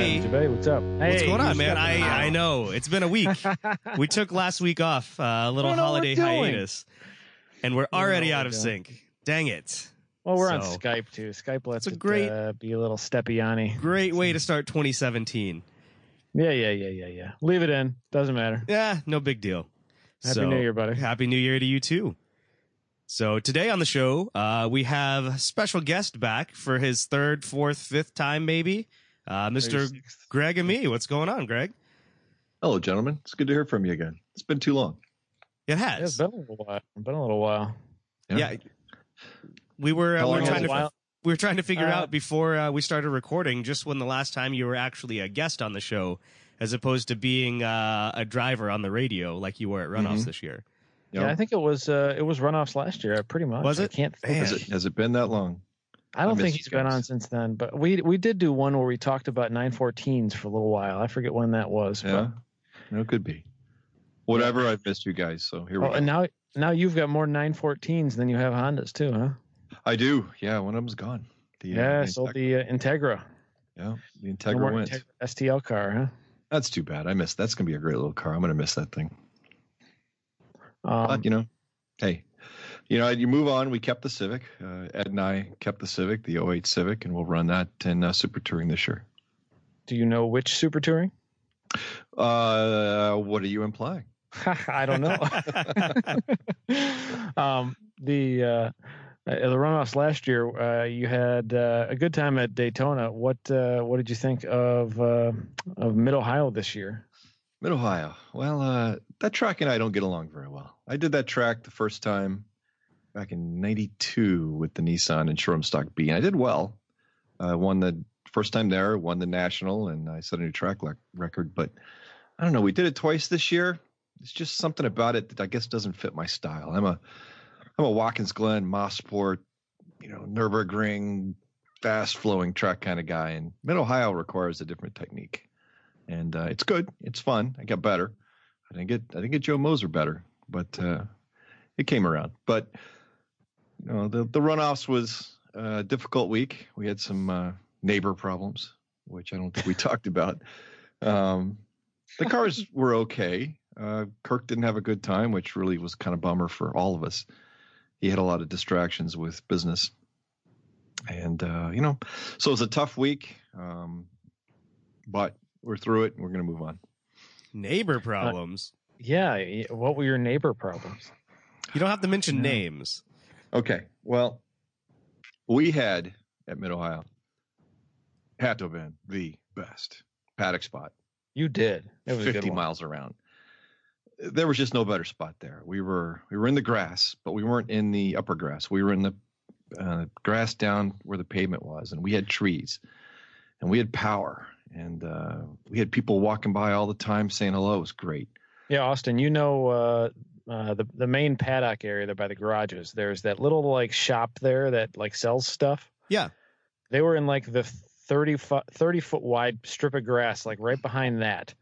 Austin Cabot, Jabay, what's up? what's going on, man? I? I know it's been a week. we took last week off, uh, a little don't know what holiday hiatus, and we're already out we're of doing. sync. Dang it! Well, we're on Skype too. Skype lets It's a it great- uh, be a little steppiani. Great way to start 2017. Yeah, yeah, yeah, yeah, yeah. Leave it in. Doesn't matter. Yeah, no big deal. Happy So, New Year, buddy. Happy New Year to you too. So today on the show, uh, we have a special guest back for his third, fourth, fifth time, maybe. Uh, Mr. sixth. Greg Amy. What's going on, Greg? Hello, gentlemen. It's good to hear from you again. It's been too long. It Yeah, it's has. been a little while. Been a little while. Yeah. We were, uh, we were trying to it While- we were trying to figure Uh, out before uh, we started recording just when the last time you were actually a guest on the show, as opposed to being uh, a driver on the radio like you were at Runoffs Mhm. this year. You Yeah, I think it was uh, it was runoffs last year, pretty much. Was it? I can't think. Has, it, has it been that long? I don't I think he's been on since then, but we we did do one where we talked about 914s for a little while. I forget when that was. Yeah. No, it could be. Whatever. I've missed you guys. So here But, we oh, go. and now now you've got more 914s than you have Hondas too, huh? I do. Yeah. One of them's gone. The, uh, Yeah, the sold the uh, Integra. yeah. The Integra more went. Integra STL car, huh? That's too bad. I missed. That's gonna be a great little car. I'm gonna miss that thing. Um, but you know, hey, you know, you move on. We kept the Civic. Uh, Ed and I kept the Civic, the 08 Civic, and we'll run that in uh, Super Touring this year. do you know which Super Touring? Uh, what are you implying? I don't know. um, the uh, uh, the runoffs last year, uh, you had uh, a good time at Daytona. What uh, what did you think of uh, of Mid Ohio this year? Mid Ohio. Well, uh, that track and I don't get along very well. I did that track the first time back in '92 with the Nissan and Showroom Stock B, and I did well. Uh, won the first time there, won the national, and I set a new track lec- record. But I don't know. We did it twice this year. It's just something about it that I guess doesn't fit my style. I'm a I'm a Watkins Glen, Mosport, you know, Nurburgring, fast flowing track kind of guy, and Mid Ohio requires a different technique and uh, it's good. It's fun. I got better. I didn't get I didn't get Joe Moser better, but uh, it came around. But you know, the the runoffs was a difficult week. We had some uh, neighbor problems, which I don't think we talked about. Um, the cars were okay. Uh, Kirk didn't have a good time, which really was kind of bummer for all of us. He had a lot of distractions with business, and uh, you know, so it was a tough week. Um, but we're through it and we're going to move on. Neighbor problems. Yeah, what were your neighbor problems? you don't have to mention Yeah. names. Okay. Well, we had at Mid Ohio had to have been the best paddock spot, You did. It was a good 50 miles around. There was just no better spot there. We were we were in the grass, but we weren't in the upper grass. We were in the uh, grass down where the pavement was, and we had trees, and we had power, and uh, we had people walking by all the time saying hello. It was great. Yeah, Austin, you know uh, uh, the the main paddock area there by the garages. There's that little like shop there that like sells stuff. Yeah. They were in like the 30 foot 30 foot wide strip of grass, like right behind that.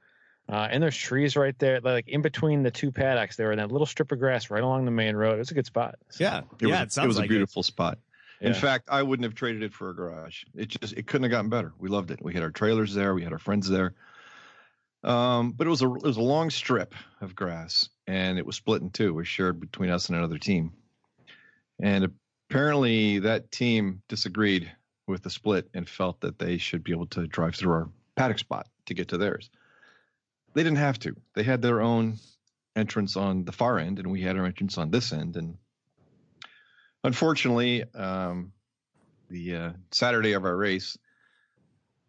Uh, and there's trees right there, like in between the two paddocks. There, in that little strip of grass right along the main road. It was a good spot. So, Yeah. It yeah. was, it sounds it was like a beautiful spot. In yeah. fact, I wouldn't have traded it for a garage. It just it couldn't have gotten better. We loved it. We had our trailers there. We had our friends there. Um, but it was a it was a long strip of grass, and it was split in two. It was shared between us and another team. And apparently, that team disagreed with the split and felt that they should be able to drive through our paddock spot to get to theirs. They didn't have to. They had their own entrance on the far end, and we had our entrance on this end, and unfortunately, um, the uh, Saturday of our race,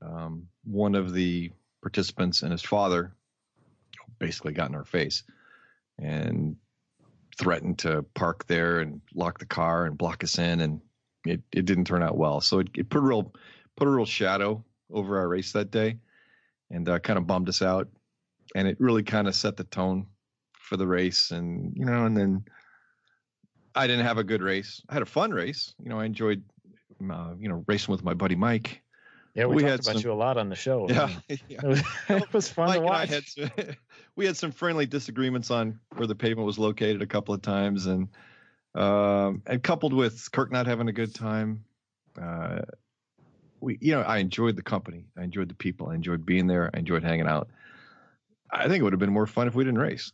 um, one of the participants and his father basically got in our face and threatened to park there and lock the car and block us in, and it, it didn't turn out well. So it, it put a real put a real shadow over our race that day, and uh, kind of bummed us out. And it really kind of set the tone for the race, and you know, and then I didn't have a good race. I had a fun race. You know, I enjoyed, uh, you know, racing with my buddy Mike. Yeah, we, we talked had about some- you a lot on the show. Yeah, It yeah. was, it was fun Mike to watch. had some, we had some friendly disagreements on where the pavement was located a couple of times, and um, and coupled with Kirk not having a good time, uh, we, you know, I enjoyed the company. I enjoyed the people. I enjoyed being there. I enjoyed hanging out. I think it would have been more fun if we didn't race.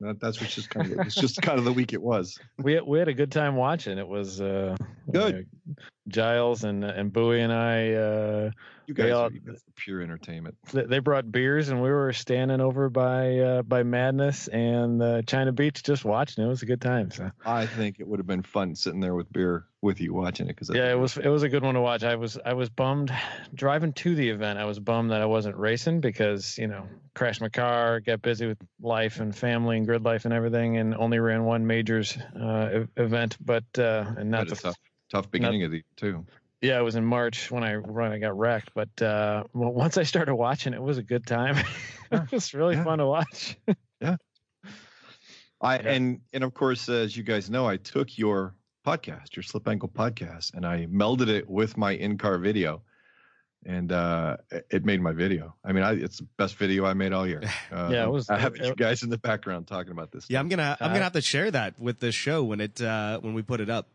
That, that's what's just kind of it's just kind of the week it was. We we had a good time watching. It was uh, Good. uh, Giles and and Bowie and I. Uh, You guys, all- are, pure entertainment. they brought beers and we were standing over by uh, by Madness and uh, China Beach just watching. It was a good time. So I think it would have been fun sitting there with beer with you watching it because yeah, it was it was a good one to watch. I was I was bummed driving to the event. I was bummed that I wasn't racing because you know crashed my car, got busy with life and family and grid life and everything, and only ran one majors uh, event. But uh, and not a the tough tough beginning of the too. Yeah, it was in March when I when I got wrecked. But uh, well, once I started watching, it was a good time. it was really Yeah. fun to watch. Yeah. I Yeah. and and of course, as you guys know, I took your podcast, your Slip Angle podcast, and I melded it with my in-car video, and uh, it- it made my video. I mean, I, it's the best video I made all year. Uh, Yeah, it was- I have it- you guys in the background talking about this. Yeah, stuff. I'm gonna I'm gonna have to share that with the show when it uh when we put it up.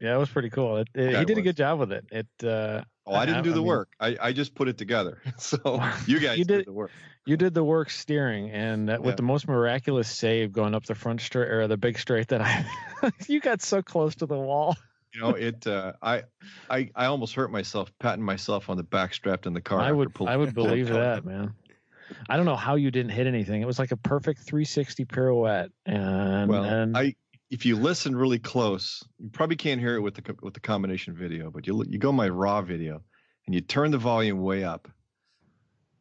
Yeah, it was pretty cool. It, it- Yeah, he did a good job with it. It uh, Oh, I didn't I- do I the mean- work. I, I just put it together. So you guys You did, did- the work. you did the work steering, and uh, Yeah. with the most miraculous save going up the front straight or the big straight that I, you got so close to the wall. You know, it. Uh, I, I, I almost hurt myself patting myself on the back strapped in the car. I would I would believe that, man. I don't know how you didn't hit anything. It was like a perfect 360 pirouette, and Well, and I if you listen really close, you probably can't hear it with the with the combination video, but you you go my raw video and you turn the volume way up,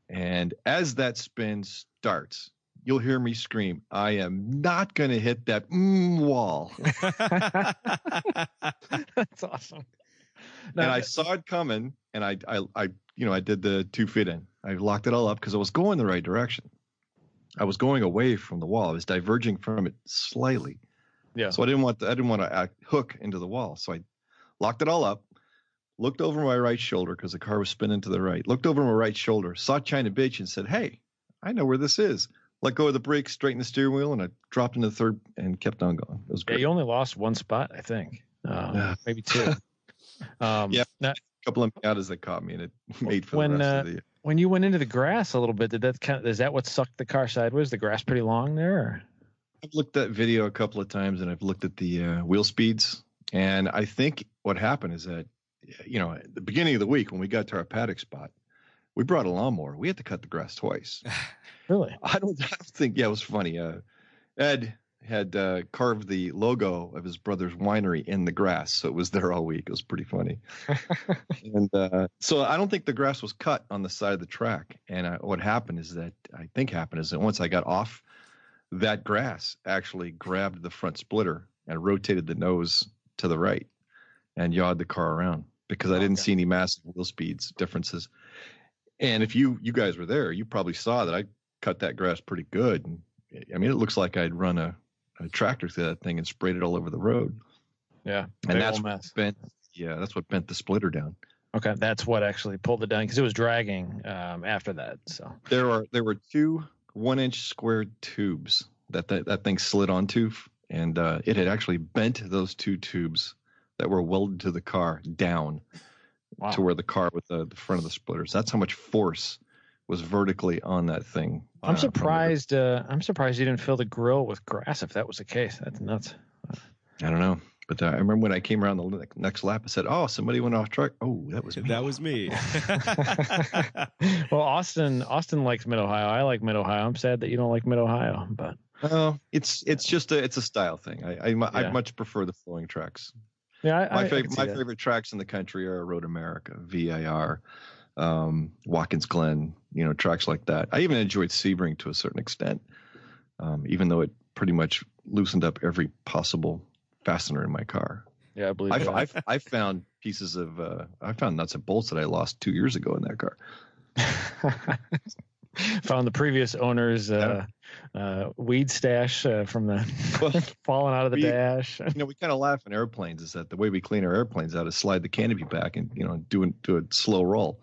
and as that spin starts, you'll hear me scream, "I am not going to hit that mm, wall," that's awesome. and I saw it coming, and I I I you know I did the two fit in. I locked it all up because I was going the right direction. I was going away from the wall. I was diverging from it slightly. Yeah, So I didn't want the, I didn't want to act, hook into the wall. So I locked it all up, looked over my right shoulder because the car was spinning to the right. Looked over my right shoulder, saw China Beach, and said, "Hey, I know where this is." Let go of the brakes, straightened the steering wheel, and I dropped into the third and kept on going. It was yeah, great. you only lost one spot, I think, um, Yeah. maybe two. Um, Yeah. now, a couple of Miatas that caught me, and it made for When, the rest uh, of the. year. when you went into the grass a little bit, did that kind of, is that what sucked the car sideways? The grass pretty long there? Or? I've looked at video a couple of times, and I've looked at the uh, wheel speeds, and I think what happened is that, you know, at the beginning of the week when we got to our paddock spot, we brought a lawnmower. We had to cut the grass twice. Really? I don't, I don't think. Yeah, it was funny. Uh, Ed had uh, carved the logo of his brother's winery in the grass, so it was there all week. It was pretty funny. and uh, so I don't think the grass was cut on the side of the track. And I, what happened is that I think happened is that once I got off, that grass actually grabbed the front splitter and rotated the nose to the right and yawed the car around because I didn't Okay. see any massive wheel speeds differences. And if you you guys were there, you probably saw that I cut that grass pretty good. And I mean, it looks like I'd run a, a tractor through that thing and sprayed it all over the road. Yeah. And that's what bent. Yeah, that's what bent the splitter down. Okay, that's what actually pulled it down because it was dragging um, after that. So There are there were two one inch square tubes that that, that thing slid onto, and uh, it had actually bent those two tubes that were welded to the car down wow, to where the car with the, the front of the splitters. That's how much force was vertically on that thing. uh, I'm the- surprised. Uh, I'm surprised you didn't fill the grill with grass. If that was the case, that's nuts. I don't know. But uh, I remember when I came around the next lap, I said, "Oh, somebody went off track." Oh, that was me. that was me. well, Austin, Austin likes Mid Ohio. I like Mid Ohio. I'm sad that you don't like Mid Ohio, but Oh, it's it's just a it's a style thing. I I, mu- I much prefer the flowing tracks. yeah, I, My I, I favorite can my favorite tracks in the country are Road America, VIR, um, Watkins Glen. You know, tracks like that. I even enjoyed Sebring to a certain extent, um, even though it pretty much loosened up every possible fastener in my car. Yeah, I believe I've. I've I've found pieces of uh, I found nuts and bolts that I lost two years ago in that car. Found the previous owner's uh, uh, weed stash uh, from the Well, falling out of the we- dash. you know, we kind of laugh in airplanes is that the way we clean our airplanes out is slide the canopy back and you know do it do a slow roll,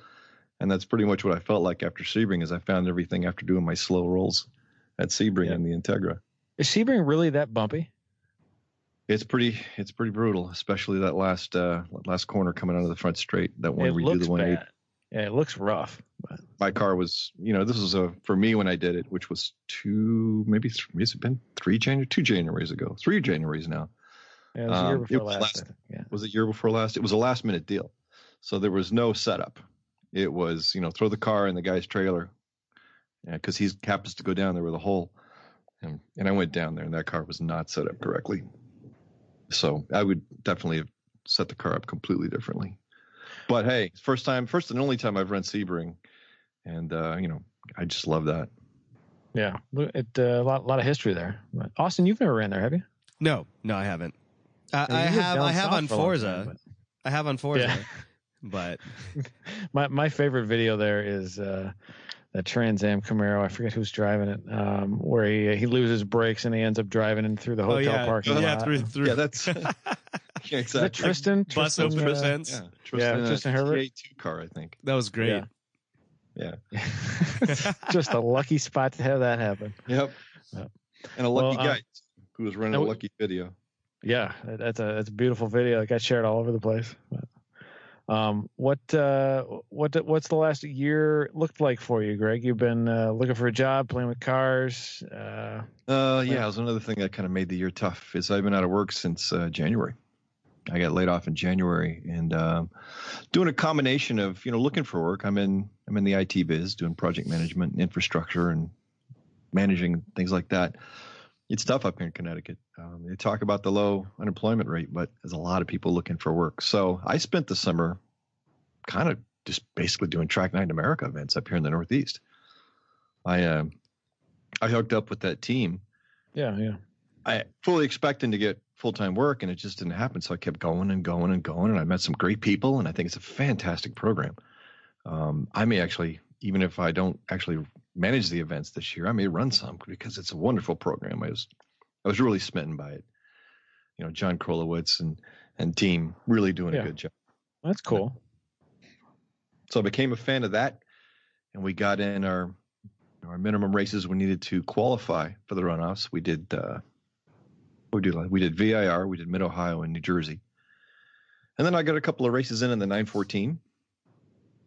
and that's pretty much what I felt like after Sebring is I found everything after doing my slow rolls at Sebring Yeah. and the Integra. Is Sebring really that bumpy? It's pretty it's pretty brutal, especially that last uh last corner coming out of the front straight. That one it you do the one. Yeah, it looks rough. But my car was, you know, this was a for me when I did it, which was two, maybe th- has it been three January, two Januaries ago, three Januaries now. yeah, it was a year Um, it before last. last- Yeah. Was it a year before last? It was a last minute deal, so there was no setup. It was, you know, throw the car in the guy's trailer, because he happens to go down there with a hole, and and I went down there, and that car was not set up correctly. So I would definitely have set the car up completely differently. But hey, first time, first and only time I've run Sebring, and uh, you know, I just love that. Yeah. It uh, a lot, lot of history there. Austin, you've never ran there, have you? No, no, I haven't. I, I have. I have on for a long Forza. time, I have on Forza, Yeah. but but my my favorite video there is uh, that Trans Am Camaro. I forget who's driving it. Um, where he he loses brakes and he ends up driving in through the oh hotel yeah, parking yeah, lot. through through. Yeah, that's yeah, Is it exactly. Tristan? bus Tristan, opener uh, sense. Yeah, Yeah, Tristan, Tristan uh, Herbert. TA2 car, I think. That was great. Yeah. Just a lucky spot to have that happen. Yep. Yep. And a lucky Well, uh, guy who was running a lucky video. Yeah, that's a that's a beautiful video. It got shared all over the place. But, um, what uh, what what's the last year looked like for you, Greg? You've been uh, looking for a job, playing with cars. Uh, Uh, yeah, it was another thing that kind of made the year tough. Is I've been out of work since uh, January. I got laid off in January, and um, doing a combination of you know looking for work. I'm in I'm in the IT biz, doing project management, and infrastructure, and managing things like that. It's tough up here in Connecticut. Um, they talk about the low unemployment rate, but there's a lot of people looking for work. So I spent the summer kind of just basically doing Track Night America events up here in the Northeast. I um, I hooked up with that team yeah, yeah. I fully expecting to get full time work, and it just didn't happen. So I kept going and going and going, and I met some great people, and I think it's a fantastic program. Um, I may actually, even if I don't actually manage the events this year, I may run some because it's a wonderful program. I was, I was really smitten by it. You know, John Krolowitz and and team really doing Yeah. a good job. That's cool. So I became a fan of that, and we got in our our minimum races we needed to qualify for the runoffs. We did uh, we did we did VIR, we did Mid Ohio and New Jersey, and then I got a couple of races in in the 914.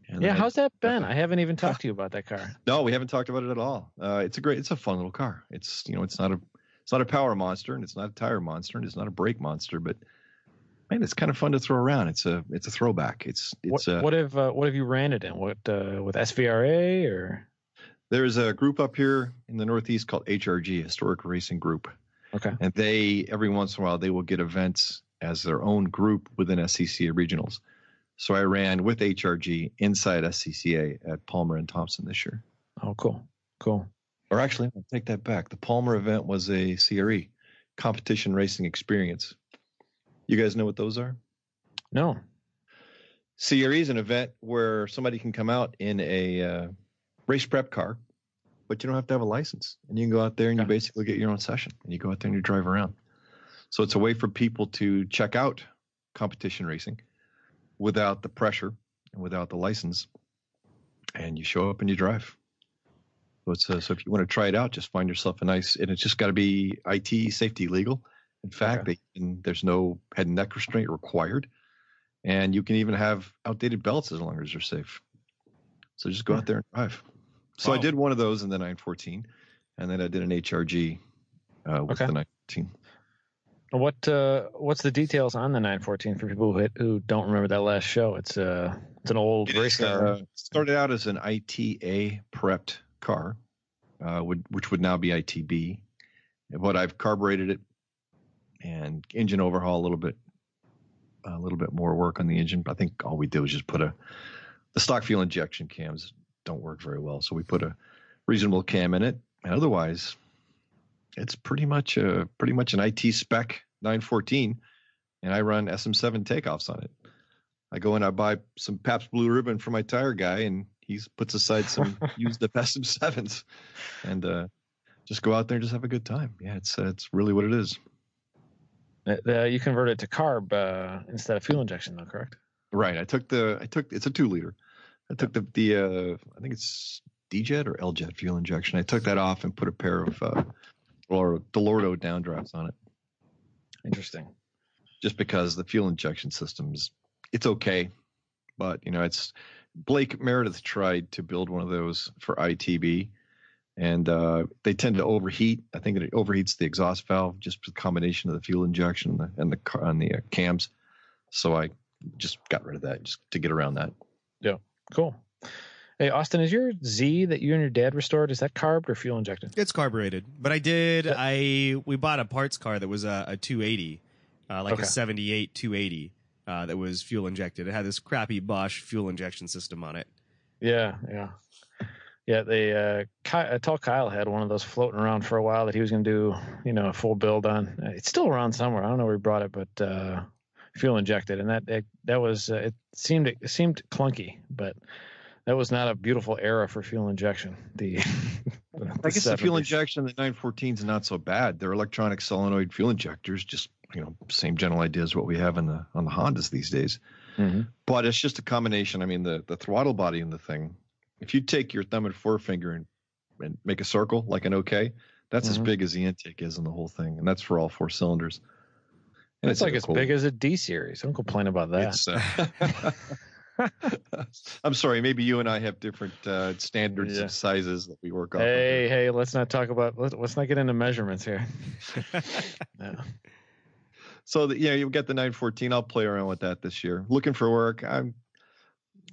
And Yeah, I- how's that been? I haven't even talked to you about that car. no, we haven't talked about it at all. Uh, it's a great, it's a fun little car. It's you know, it's not a it's not a power monster, and it's not a tire monster, and it's not a brake monster, but man, it's kind of fun to throw around. It's a it's a throwback. It's it's What, uh, what have uh, what have you ran it in? What uh, with SVRA or There's a group up here in the Northeast called HRG, Historic Racing Group, okay? and they every once in a while they will get events as their own group within SCCA regionals. So I ran with HRG inside SCCA at Palmer and Thompson this year. Oh, cool, cool. Or actually, I'll take that back. The Palmer event was a CRE, competition racing experience. You guys know what those are? No, CRE is an event where somebody can come out in a uh, race prep car, but you don't have to have a license. And you can go out there and you basically get your own session and you go out there and you drive around. So it's a way for people to check out competition racing without the pressure and without the license. And you show up and you drive. So, it's, uh, so if you want to try it out, just find yourself a nice, and it's just got to be IT safety legal. In fact, they, and there's no head and neck restraint required and you can even have outdated belts as long as they're safe. So just go out there and drive. So I did one of those in the 914, and then I did an HRG uh, with Okay. the 914. What uh, what's the details on the 914 for people who who don't remember that last show? It's uh it's an old It race is, car. uh, started out as an ITA prepped car, uh, would, which would now be ITB, but I've carbureted it and engine overhaul a little bit, a little bit more work on the engine. But I think all we did was just put a the stock fuel injection cams don't work very well, so we put a reasonable cam in it, and otherwise, it's pretty much a pretty much an IT spec 914, and I run SM7 takeoffs on it. I go in, I buy some Pabst Blue Ribbon for my tire guy, and he puts aside some used SM7s, and uh, just go out there and just have a good time. Yeah, it's uh, it's really what it is. Uh, you converted to carb uh, instead of fuel injection, though, correct? Right. I took the I took it's a two liter. I took the the uh, I think it's D-Jet or L-Jet fuel injection. I took that off and put a pair of uh, Dell'Orto, Dell'Orto downdrafts on it. Interesting. just because the fuel injection systems it's okay but you know it's blake meredith tried to build one of those for itb and uh, they tend to overheat i think it overheats the exhaust valve just with the combination of the fuel injection and the, and the on the uh, cams so i just got rid of that just to get around that Yeah, Cool. Hey, Austin, is your Z that you and your dad restored, is that carbed or fuel injected? It's carbureted, but I did. Yeah. I we bought a parts car that was a, a 280, uh, like Okay. a 78 280 uh, that was fuel injected. It had this crappy Bosch fuel injection system on it. Yeah, yeah. Yeah, they uh, Ky- uh tall Kyle had one of those floating around for a while that he was going to do, you know, a full build on. Uh, It's still around somewhere. I don't know where he brought it, but uh, fuel injected, and that that, that was uh, it seemed it seemed clunky, but that was not a beautiful era for fuel injection. The, i guess the fuel injection the 914 is not so bad they're electronic solenoid fuel injectors just you know same general idea as what we have in the on the hondas these days Mhm. but it's just a combination. I mean, the the throttle body in the thing. If you take your thumb and forefinger and, and make a circle like an OK, that's as Mhm. big as the intake is in the whole thing, and that's for all four cylinders. And It's like as cool- big as a D series. Don't complain about that. I'm sorry. Maybe you and I have different uh, standards Yeah. of sizes that we work on. Hey, hey, let's not talk about let's, let's not get into measurements here. Yeah. So the, yeah, you've got the 914. I'll play around with that this year. Looking for work. I'm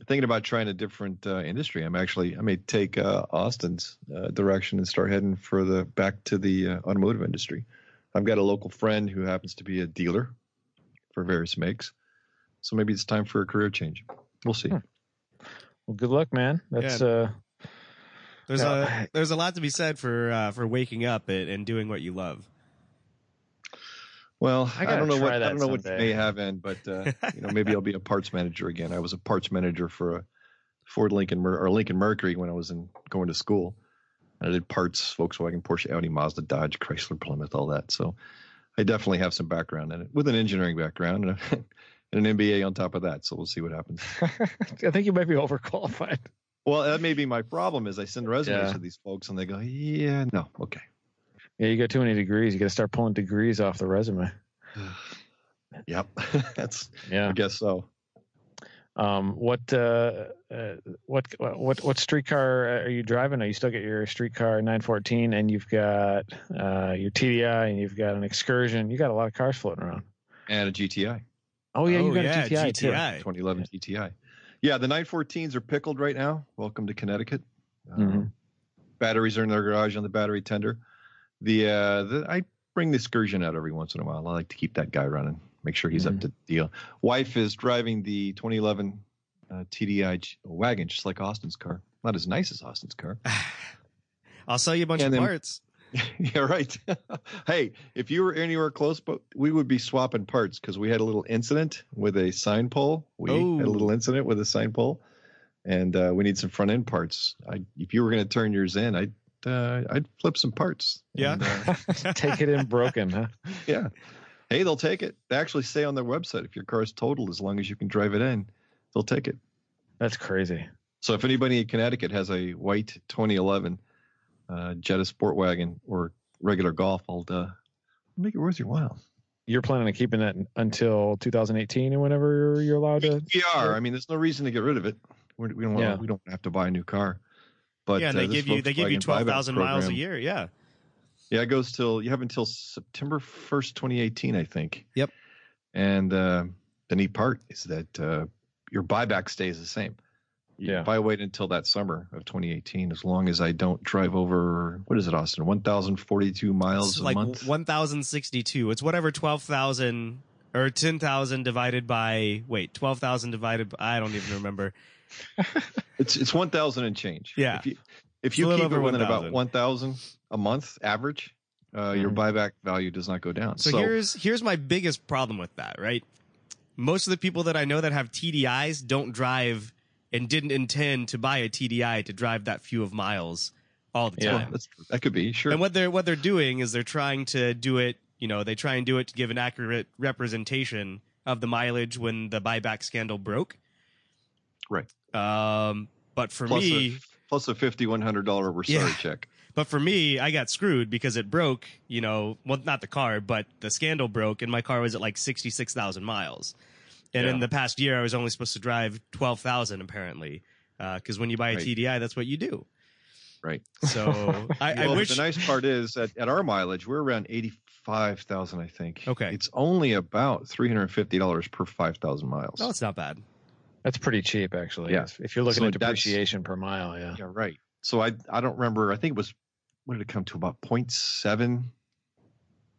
thinking about trying a different uh, industry. I'm actually I may take uh, Austin's uh, direction and start heading for the back to the uh, automotive industry. I've got a local friend who happens to be a dealer for various makes, so maybe it's time for a career change. We'll see. Hmm. Well, good luck, man. That's uh There's Yeah. a there's a lot to be said for uh, for waking up and, and doing what you love. Well, I I, don't know what I don't know what may have end, but uh, you know maybe I'll be a parts manager again. I was a parts manager for a Ford Lincoln Mer- or Lincoln Mercury when I was in going to school. and I did parts, Volkswagen, Porsche, Audi, Mazda, Dodge, Chrysler, Plymouth, all that. So I definitely have some background in it, with an engineering background and, a, and an MBA on top of that. So we'll see what happens. I think you might be overqualified. Well, that may be my problem. Is I send resumes Yeah. to these folks and they go, "Yeah, no, okay." Yeah, you got too many degrees. You got to start pulling degrees off the resume. Yep, that's Yeah. I guess so. Um. What? Uh. uh what? What? What streetcar are you driving? Are you still got your streetcar 914, and you've got uh your TDI, and you've got an Excursion. You got a lot of cars floating around. And a GTI. Oh yeah, you Oh, got yeah, a GTI, too. GTI. 2011 GTI. Yeah, the 914s are pickled right now. Welcome to Connecticut. Um, Mhm. batteries are in their garage on the battery tender. The, uh, the I bring the excursion out every once in a while. I like to keep that guy running, make sure he's Mhm. up to deal. Wife is driving the 2011 uh, TDI G- wagon, just like Austin's car. Not as nice as Austin's car. I'll sell you a bunch And of then- parts. yeah, right. hey, if you were anywhere close, but we would be swapping parts because we had a little incident with a sign pole. We had a Oh. little incident with a sign pole, and uh, we need some front end parts. I, if you were going to turn yours in, I'd uh, I'd flip some parts. Yeah. And, uh, Take it in broken, huh? yeah. Hey, they'll take it. They actually say on their website if your car is totaled, as long as you can drive it in, they'll take it. That's crazy. So if anybody in Connecticut has a white 2011 uh, Jetta Sport Wagon or regular Golf, I'll uh, make it worth your while. You're planning on keeping that until 2018 or whenever you're allowed to. We are. I mean, there's no reason to get rid of it. We're, we don't. Want, Yeah. We don't have to buy a new car. But yeah, and uh, they give you they give you Volkswagen twelve buyback miles a year. Yeah. Yeah, it goes till you have until September 1st, 2018, I think. Yep. And uh, the neat part is that uh, your buyback stays the same. Yeah. If I wait until that summer of 2018, as long as I don't drive over what is it, Austin, 1,042 miles It's a like month. one thousand sixty two. It's whatever twelve thousand or ten thousand divided by wait twelve thousand divided. By, I don't even remember. It's it's 1,000 and change. Yeah. If you if you a little keep it over within about 1,000. 1,000 a month average, uh, your Mhm. buyback value does not go down. So, here's here's my biggest problem with that. Right, most of the people that I know that have TDIs don't drive and didn't intend to buy a TDI to drive that few of miles all the Yeah. time. that's, that could be sure. And what they're what they're doing is they're trying to do it. You know, they try and do it to give an accurate representation of the mileage when the buyback scandal broke. Right. Um, but for plus me, a, plus a fifty one hundred dollar Versari Yeah. check. But for me, I got screwed because it broke. You know, well, not the car, but the scandal broke, and my car was at like sixty six thousand miles. And in the past year, I was only supposed to drive twelve thousand apparently, uh, because when you buy a Right. TDI, that's what you do. Right. So I, I well, wish. the nice part is at, at our mileage, we're around eighty-five thousand, I think. Okay. It's only about three hundred and fifty dollars per five thousand miles. oh, it's not bad. That's pretty cheap, actually. Yeah. If- If you're looking So at depreciation per mile, yeah. yeah, right. So I I don't remember. I think it was what did it come to about 0.7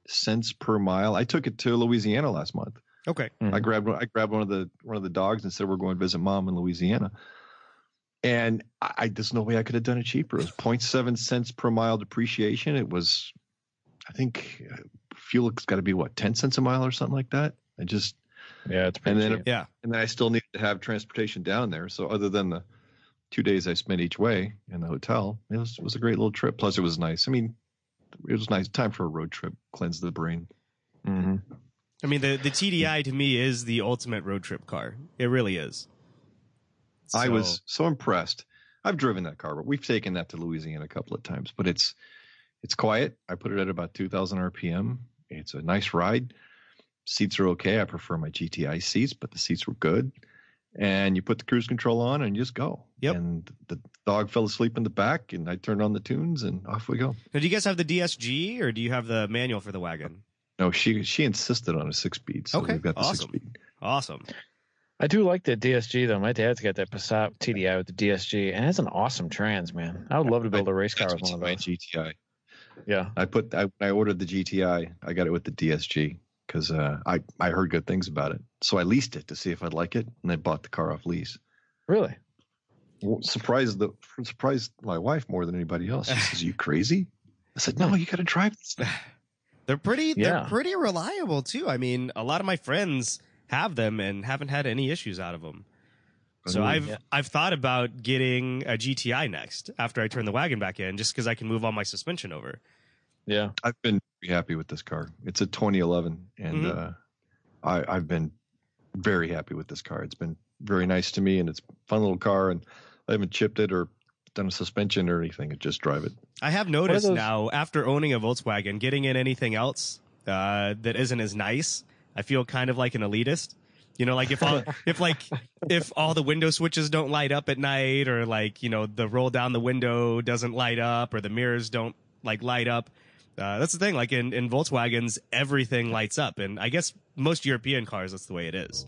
cents per mile. I took it to Louisiana last month. Okay. I Mhm. grabbed one- I grabbed one of the one of the dogs and said we're going to visit mom in Louisiana. And I, I there's no way I could have done it cheaper. It was 0.7 cents per mile depreciation. It was, I think, uh, fuel's got to be what 10 cents a mile or something like that. I just Yeah, it's pretty and then cheap. Yeah. and then I still needed to have transportation down there. So other than the two days I spent each way in the hotel, it was it was a great little trip. Plus it was nice. I mean, it was nice time for a road trip, cleanse the brain. hmm I mean, the the TDI to me is the ultimate road trip car. It really is. I was so impressed. I've driven that car, but we've taken that to Louisiana a couple of times. But it's it's quiet. I put it at about 2,000 RPM. It's a nice ride. Seats are okay. I prefer my GTI seats, but the seats were good. And you put the cruise control on and you just go. Yep. And the dog fell asleep in the back, and I turned on the tunes, and off we go. Now, do you guys have the DSG or do you have the manual for the wagon? No, she she insisted on a six speed, so Okay, we've got the awesome. six speed. Awesome. I do like the DSG though. My dad's got that Passat TDI with the DSG, and it's an awesome trans, man. I would love to build a race car with one of my those. GTI. Yeah, I put I, I ordered the GTI, I got it with the DSG because uh, I I heard good things about it. So I leased it to see if I'd like it, and I bought the car off lease. really. Well, Surprised the surprised my wife more than anybody else. She says, "You crazy?" I said, "No, you got to drive this." thing." They're pretty. Yeah. They're pretty reliable too. I mean, a lot of my friends have them and haven't had any issues out of them. So Ooh. I've Yeah. I've thought about getting a GTI next after I turn the wagon back in, just because I can move all my suspension over. Yeah, I've been very happy with this car. It's a 2011, and Mhm. uh, I, I've been very happy with this car. It's been very nice to me, and it's a fun little car. And I haven't chipped it or done a suspension or anything. It just drive it. I have noticed those- now after owning a Volkswagen, getting in anything else uh, that isn't as nice, I feel kind of like an elitist. You know, like if all if like if all the window switches don't light up at night, or like you know the roll down the window doesn't light up, or the mirrors don't like light up. Uh, that's the thing. Like in in Volkswagens, everything lights up, and I guess most European cars that's the way it is.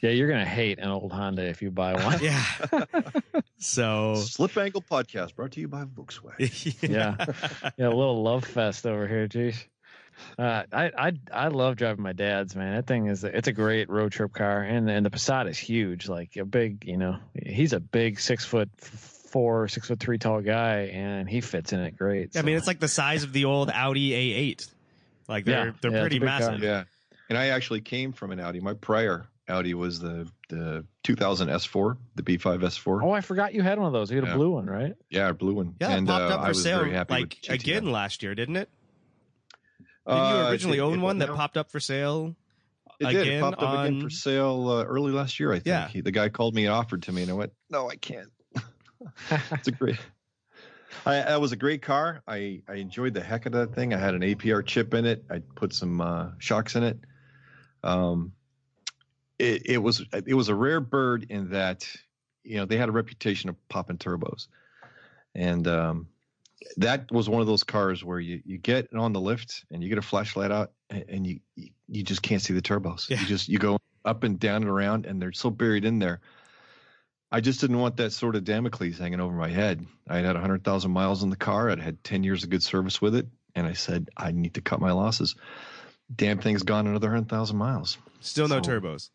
yeah. You're gonna hate an old Honda if you buy one. Yeah. so Slip Angle Podcast brought to you by Volkswagen. Yeah. yeah, a little love fest over here. Jeez. Uh, I I I love driving my dad's man. That thing is it's a great road trip car, and and the Passat is huge, like a big. You know, he's a big six foot four, six foot three tall guy, and he fits in it great. I mean, it's like the size of the old Audi A8. Like they're Yeah, they're yeah, pretty a big car. massive. Yeah, and I actually came from an Audi. My prior Audi was the the 2000 S4, the B5 S4. oh, I forgot you had one of those. You had a blue one, right? Yeah, a blue one. Yeah, and it popped uh, up I for was sale very happy like again last year, didn't it? Did Uh, you originally it- own it one that went popped up for sale? It did. It again popped up again for sale uh, early last year, I think. Yeah. He, the guy called me and offered to me, and I went, "No, I can't." it's a great. I, that was a great car. I, I enjoyed the heck of that thing. I had an APR chip in it. I put some uh, shocks in it. Um, it, it was it was a rare bird in that you know they had a reputation of popping turbos, and um, that was one of those cars where you, you get on the lift and you get a flashlight out and, and you you just can't see the turbos. Yeah. You just you go up and down and around and they're so buried in there. I just didn't want that sort of Damocles hanging over my head. I had had 100,000 miles in the car. I'd had 10 years of good service with it. And I said, I need to cut my losses. Damn thing's gone another 100,000 miles. Still no So- turbos.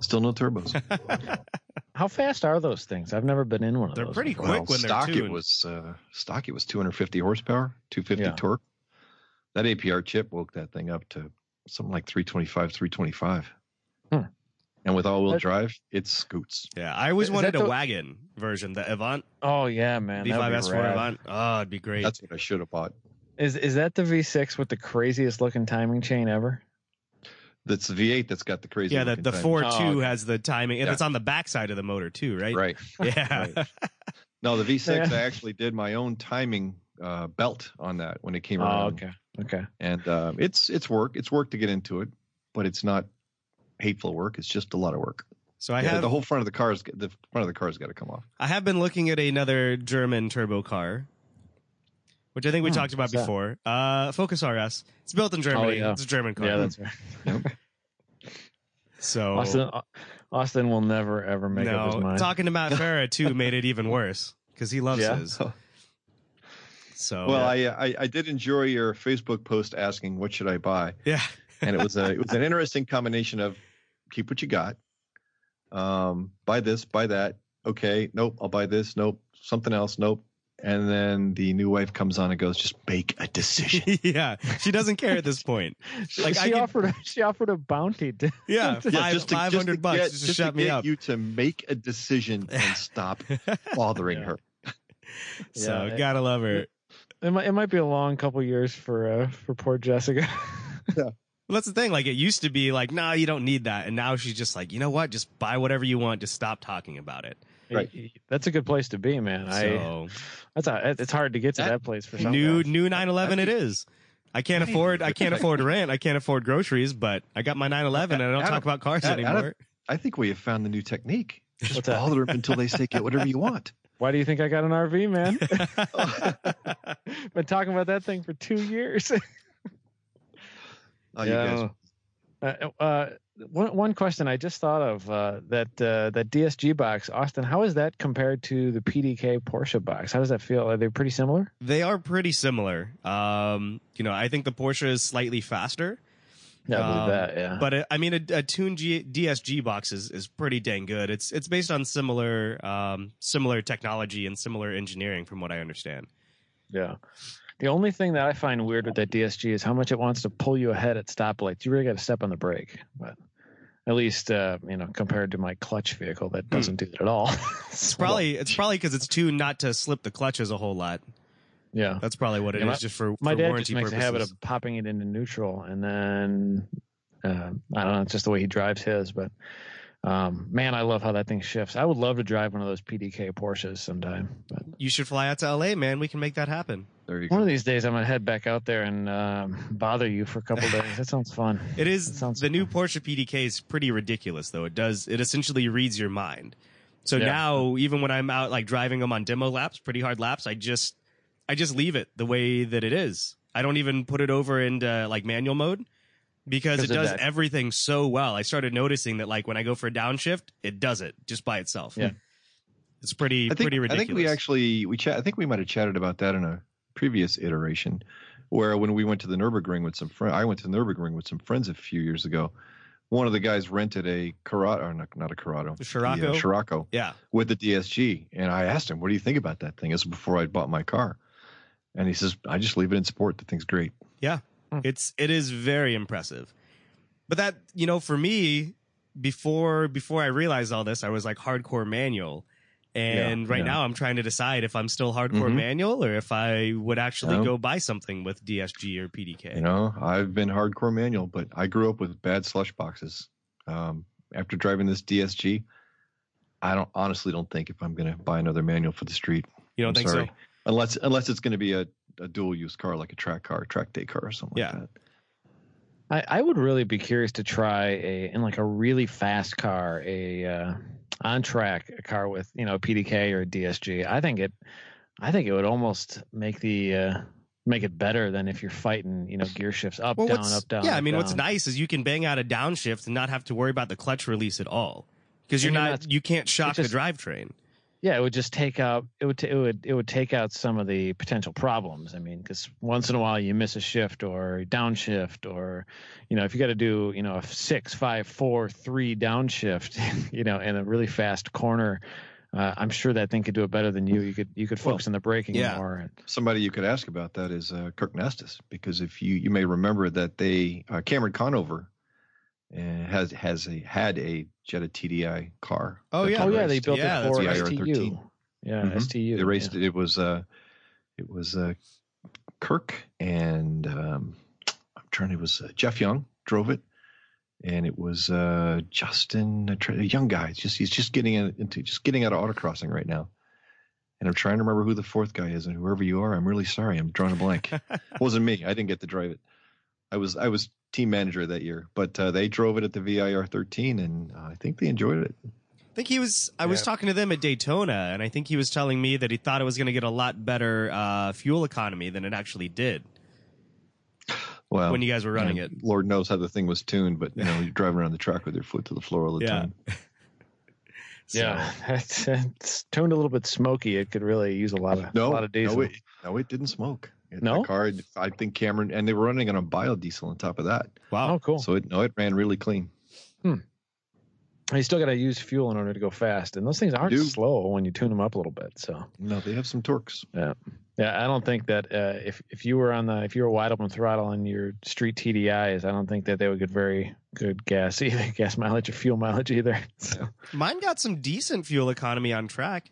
Still no turbos. How fast are those things? I've never been in one of They're those. pretty before. quick when they're stock it was uh, stock it was 250 horsepower, 250 Yeah. torque. That APR chip woke that thing up to something like 325, 325. Hmm. And with all-wheel That- drive, it scoots. Yeah, I always Is wanted that a the- wagon version, the Avant Oh yeah, man. that would be B5 S4. Avant. Oh, it'd be great. That's what I should have bought. Is is that the V6 with the craziest looking timing chain ever? That's the V8 that's got the crazy. yeah, the looking the timing. four two Oh, okay. has the timing, and Yeah. it's on the backside of the motor too, right? Right. Yeah. Right. No, the V6. Yeah. I actually did my own timing uh, belt on that when it came Oh, around, okay. Okay. and uh, it's it's work. It's work to get into it, but it's not hateful work. It's just a lot of work. So I Yeah, have the whole front of the car's the front of the car's got to come off. I have been looking at another German turbo car, which I think we Hmm, talked about before. Uh, Focus RS. It's built in Germany. yeah. It's a German car. Yeah, that's right. so Austin, Austin will never ever make up his no, mind. talking to Matt Farah too made it even worse because he loves Yeah? his. So well, I, I I did enjoy your Facebook post asking what should I buy, yeah, and it was a it was an interesting combination of keep what you got, um, buy this, buy that. Okay, nope, I'll buy this. Nope, something else. Nope. And then the new wife comes on and goes, just make a decision. yeah. She doesn't care at this point. Like, she I could- offered she offered a bounty to Yeah, Yeah, just to, five just to hundred bucks get, just to just shut to me get up. you to make a decision and stop bothering Yeah. her. so Yeah. gotta love her. it might it might be a long couple years for uh for poor Jessica. Well, that's the thing. Like it used to be like, nah, you don't need that, and now she's just like, you know what? Just buy whatever you want. Just stop talking about it. Right. That's a good place to be, man. I So that's a, it's hard to get to That- that, place for some new guys. new 911 it is. I can't afford I can't afford rent. I can't afford groceries, but I got my 911 and I don't Adam- talk about cars Adam- anymore. I think we have found the new technique. Just What's bother them until they say get whatever you want. Why do you think I got an RV, man? Been talking about that thing for two years. Oh, you guys, Uh, uh, one one question I just thought of uh, that uh, that DSG box, Austin. How is that compared to the PDK Porsche box? How does that feel? Are they pretty similar? they are pretty similar. Um, you know, I think the Porsche is slightly faster, Yeah, I Um, that. Yeah, but it, I mean, a, a tuned G, DSG box is, is pretty dang good. It's it's based on similar um, similar technology and similar engineering, from what I understand. yeah. The only thing that I find weird with that DSG is how much it wants to pull you ahead at stoplights. You really got to step on the brake, but at least uh, you know compared to my clutch vehicle that doesn't do that at all. It's probably it's probably because it's tuned not to slip the clutches a whole lot. yeah. That's probably what it is, Yeah, my- just for, my dad warranty just makes purposes. a habit of popping it into neutral and then uh, i don't know it's just the way he drives his but um, man i love how that thing shifts i would love to drive one of those pdk porsches sometime but you should fly out to LA, man. We can make that happen. there you one go. of these days i'm gonna head back out there and um, bother you for a couple days that sounds fun it is. That is sounds the new Porsche PDK is pretty ridiculous though. It does it essentially reads your mind. So Yeah. now even when I'm out like driving them on demo laps, pretty hard laps, I just I just leave it the way that it is. I don't even put it over into like manual mode because it does that. everything so well. I started noticing that like when I go for a downshift, it does it just by itself. Yeah. It's pretty I think, pretty ridiculous. I think we actually we chat. I think we might have chatted about that in a previous iteration, where when we went to the Nurburgring with some friends, I went to the Nurburgring with some friends a few years ago. One of the guys rented a Corrado, or not, not a Corrado, The Scirocco? the, uh, Scirocco yeah. with the DSG, and I asked him, "What do you think about that thing?" This was before I bought my car, and he says, "I just leave it in sport. The thing's great." It's it is very impressive. But that, you know, for me, before before I realized all this, I was like hardcore manual. And Yeah, right yeah. now I'm trying to decide if I'm still hardcore Mhm. manual or if I would actually No. go buy something with DSG or PDK. You know, I've been hardcore manual, but I grew up with bad slush boxes. Um, after driving this DSG, I don't honestly don't think if I'm going to buy another manual for the street, you don't I'm think sorry. so? unless unless it's going to be a, a dual use car like a track car, track day car, or something Yeah. like that. I, I would really be curious to try a in like a really fast car, a uh, on track a car with you know PDK or DSG. I think it, I think it would almost make the uh, make it better than if you're fighting you know gear shifts up Well, down up down. yeah, up, I mean, what's nice is you can bang out a downshift and not have to worry about the clutch release at all because you're you're not, not- you can't shock just- the drivetrain. Yeah, it would just take out it would t- it would it would take out some of the potential problems. I mean, because once in a while you miss a shift or downshift, or you know if you got to do you know a six five four three downshift, you know, in a really fast corner. Uh, I'm sure that thing could do it better than you. You could you could Well, focus on the braking yeah. more. And, Somebody you could ask about that is uh, Kirk Knestis, because if you you may remember that they uh, Cameron Conover uh, has has a had a Jetta TDI car. Oh, yeah. they oh yeah, they built Yeah, it for right. STU. TIR13. Yeah, Mhm. STU. They raced yeah. it. It was uh, it was uh, Kirk and um, I'm trying. It was uh, Jeff Young drove it, and it was uh, Justin, a, a young guy. It's just he's just getting into just getting out of autocrossing right now, And I'm trying to remember who the fourth guy is, and whoever you are, I'm really sorry. I'm drawing a blank. it wasn't me. I didn't get to drive it. I was I was team manager that year, but uh, they drove it at the VIR 13, and uh, I think they enjoyed it. I think he was. I was talking to them at Daytona, and I think he was telling me that he thought it was going to get a lot better uh, fuel economy than it actually did Well, when you guys were running it. Lord knows how the thing was tuned, but you know, you're driving around the track with your foot to the floor all the Yeah. time. So, Yeah, it's, it's toned a little bit smoky. It could really use a lot of No, a lot of diesel. no, it, no, it didn't smoke. It- No? the car. I think Cameron, and they were running on a biodiesel on top of that, Wow. oh, cool. so it no, it ran really clean. Hmm. you still got to use fuel in order to go fast, and those things aren't slow when you tune them up a little bit. So No, they have some torques. yeah, yeah. I don't think that uh, if if you were on the if you were wide open throttle on your street TDIs, I don't think that they would get very good gas either, gas mileage or fuel mileage either. So Mine got some decent fuel economy on track.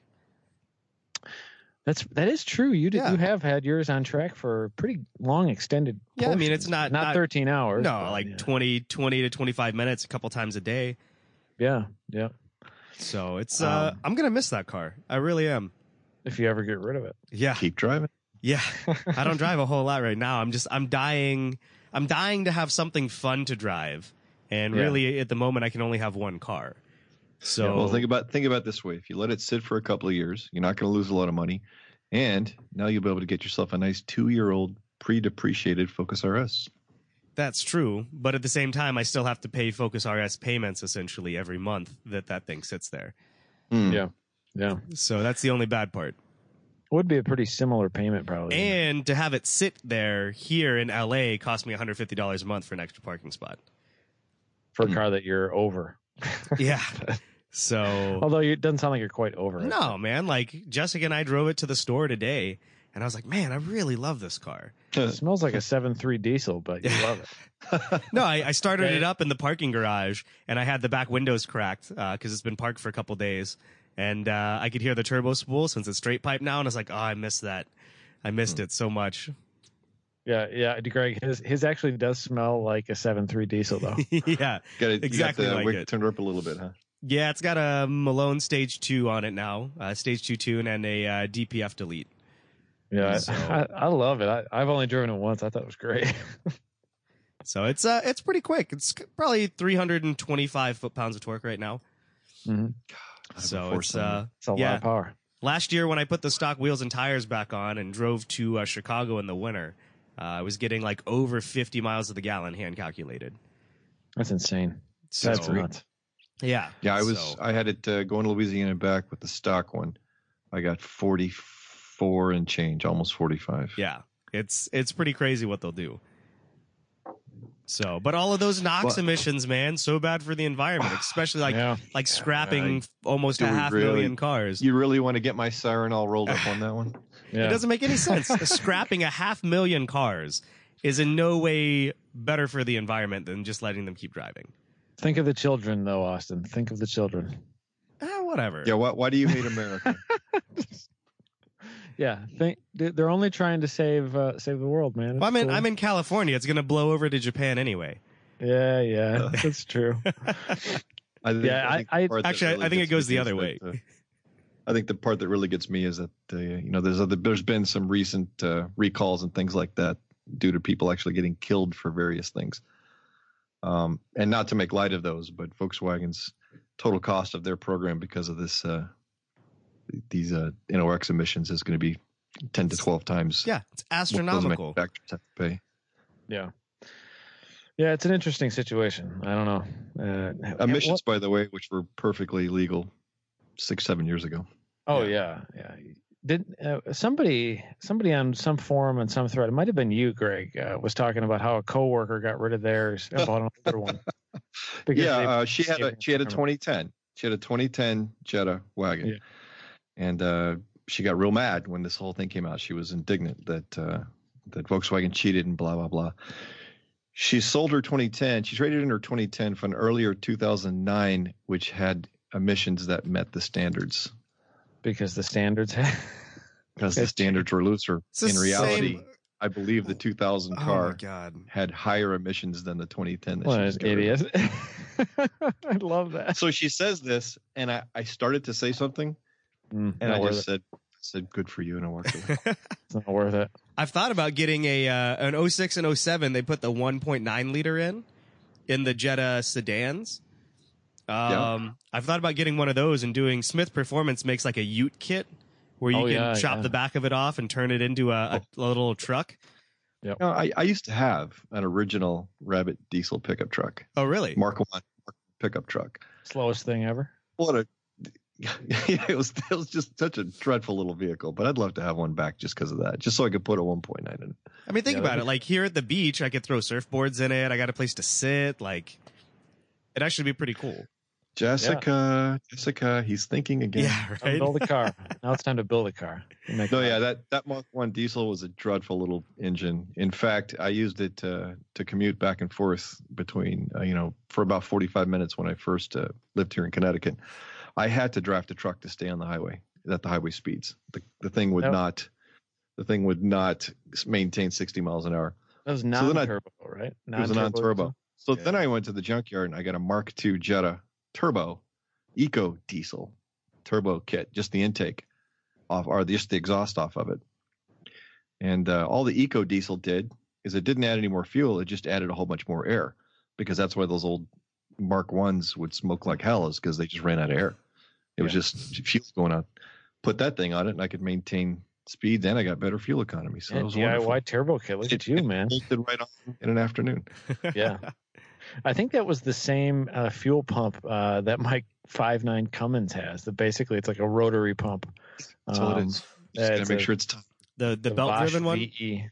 That's that is true. You did, Yeah. you have had yours on track for pretty long extended. Yeah, I mean, it's not- not, not- 13 hours. No, but like yeah. 20, 20 to 25 minutes a couple times a day. yeah, yeah. So it's, uh, Um, I'm going to miss that car. I really am. If you ever get rid of it. Yeah. Keep driving. Yeah. I don't drive a whole lot right now. I'm just, I'm dying. I'm dying to have something fun to drive. And Yeah. really, at the moment, I can only have one car. So, Well, think about think about this way: if you let it sit for a couple of years, you're not going to lose a lot of money, and now you'll be able to get yourself a nice two-year-old pre-depreciated Focus RS. that's true. But at the same time, I still have to pay Focus RS payments essentially every month that that thing sits there. Hmm. Yeah. Yeah. So that's the only bad part. Would be a pretty similar payment probably. And to have it sit there here in LA cost me $150 a month for an extra parking spot. for a car that you're over. Yeah. So Although it doesn't sound like you're quite over it. no, man, like Jessica and I drove it to the store today and I was like, "Man, I really love this car." It smells like a 7.3 diesel, but you love it. No, I, I started Okay. it up in the parking garage and I had the back windows cracked because it's been parked for a couple days, and uh, I could hear the turbo spool since it's straight pipe now, and I was like, "Oh, I missed that. I missed it so much." Yeah, yeah, Greg, his his actually does smell like a 7.3 diesel though. yeah, Got it, Exactly you got the like wick it. turned up a little bit, huh? yeah, it's got a Malone Stage Two on it now, uh, Stage Two tune, and a uh, DPF delete. Yeah, So- I, I love it. I, I've only driven it once. I thought it was great. So it's uh it's pretty quick. It's probably 325 foot pounds of torque right now. Mhm. I So it's uh It's a lot Yeah. of power. last year when I put the stock wheels and tires back on and drove to uh, Chicago in the winter, uh, I was getting like over 50 miles of the gallon hand calculated. That's insane. So That's nuts. yeah, Yeah, I was. So, I had it uh, going to Louisiana back with the stock one. I got 44 and change, almost 45. yeah, it's it's pretty crazy what they'll do. So, but all of those NOx But- emissions, man, so bad for the environment, especially like yeah. like scrapping almost a half really- million cars. You really want to get my siren all rolled up on that one? Yeah. It doesn't make any sense. Scrapping a half million cars is in no way better for the environment than just letting them keep driving. Think of the children though, Austin. Think of the children. Ah, whatever. Yeah. Why, why do you hate America? Yeah, think they- they're only trying to save uh, save the world, man. Well, I'm in cool. I'm in California. It's gonna blow over to Japan anyway. Yeah, yeah, that's true. I think, Yeah, I- think I- Actually, I- really I think it goes the other way. uh, I think the part that really gets me is that uh, you know there's other there's been some recent uh, recalls and things like that due to people actually getting killed for various things. Um, and not to make light of those, but Volkswagen's total cost of their program because of this uh, these uh, NOx emissions is going to be ten to twelve times Yeah, it's what those astronomical. have to pay. Yeah, yeah, it's an interesting situation. I don't know. Uh, Emissions, by the way, which were perfectly legal six seven years ago. Oh yeah, yeah. Did uh, somebody somebody on some forum and some thread? It might have been you, Greg. Uh, was talking about how a coworker got rid of theirs and bought another one. Yeah, they- uh, she had a she had a 2010. She had a 2010 Jetta wagon, Yeah. and uh, she got real mad when this whole thing came out. She was indignant that uh, that Volkswagen cheated and blah blah blah. She sold her 2010. She traded in her 2010 for an earlier 2009, which had emissions that met the standards because the standards. because the standards were looser. In reality, same- I believe the 2000 Oh car god. had higher emissions than the 2010. That what she an just got rid of. idiot! I love that. So she says this, and I, I started to say something, Mm, and I just it. said, said, "Good for you," and I walked away. It's not worth it. I've thought about getting a uh, an 06 and 07. They put the 1.9 liter in in the Jetta sedans. Um, Yeah. I've thought about getting one of those and doing Smith Performance makes like a Ute kit where you Oh, can yeah, chop yeah. the back of it off and turn it into a, a little truck. You know, I, I used to have an original Rabbit diesel pickup truck, Oh, really? Mark One pickup truck. Slowest thing ever. What a it was it was just such a dreadful little vehicle, but I'd love to have one back just because of that, just so I could put a 1.9 in it. I mean, think Yeah, about it. be- Like here at the beach, I could throw surfboards in it. I got a place to sit. Like, it'd actually be pretty cool. Jessica, Jessica, he's thinking again. Yeah, Time to right. build a car. now it's time to build a car. Make No, it- yeah, that that Mark One diesel was a dreadful little engine. In fact, I used it to to commute back and forth between, uh, you know, for about 45 minutes when I first uh, lived here in Connecticut. I had to draft a truck to stay on the highway at the highway speeds. The the thing would Yep. not, the thing would not maintain 60 miles an hour. That was then I- non-turbo, right? It was a non-turbo. So Yeah. then I went to the junkyard and I got a Mark II Jetta Turbo Eco Diesel turbo kit, just the intake off, or just the exhaust off of it. And uh, all the Eco Diesel did is it didn't add any more fuel; it just added a whole bunch more air, because that's why those old Mark Ones would smoke like hell, is because they just ran out of air. It was just fuel going on. Put that thing on it, and I could maintain speed. and I got better fuel economy. So Yeah, it was DIY wonderful. turbo kit. Look at you, man. Bolted right on in an afternoon. Yeah. I think that was the same uh, fuel pump uh, that Mike five nine Cummins has. That basically it's like a rotary pump. That's all it Um. Just yeah, gotta make a- sure it's tough. The the the belt Bosch driven one. VE.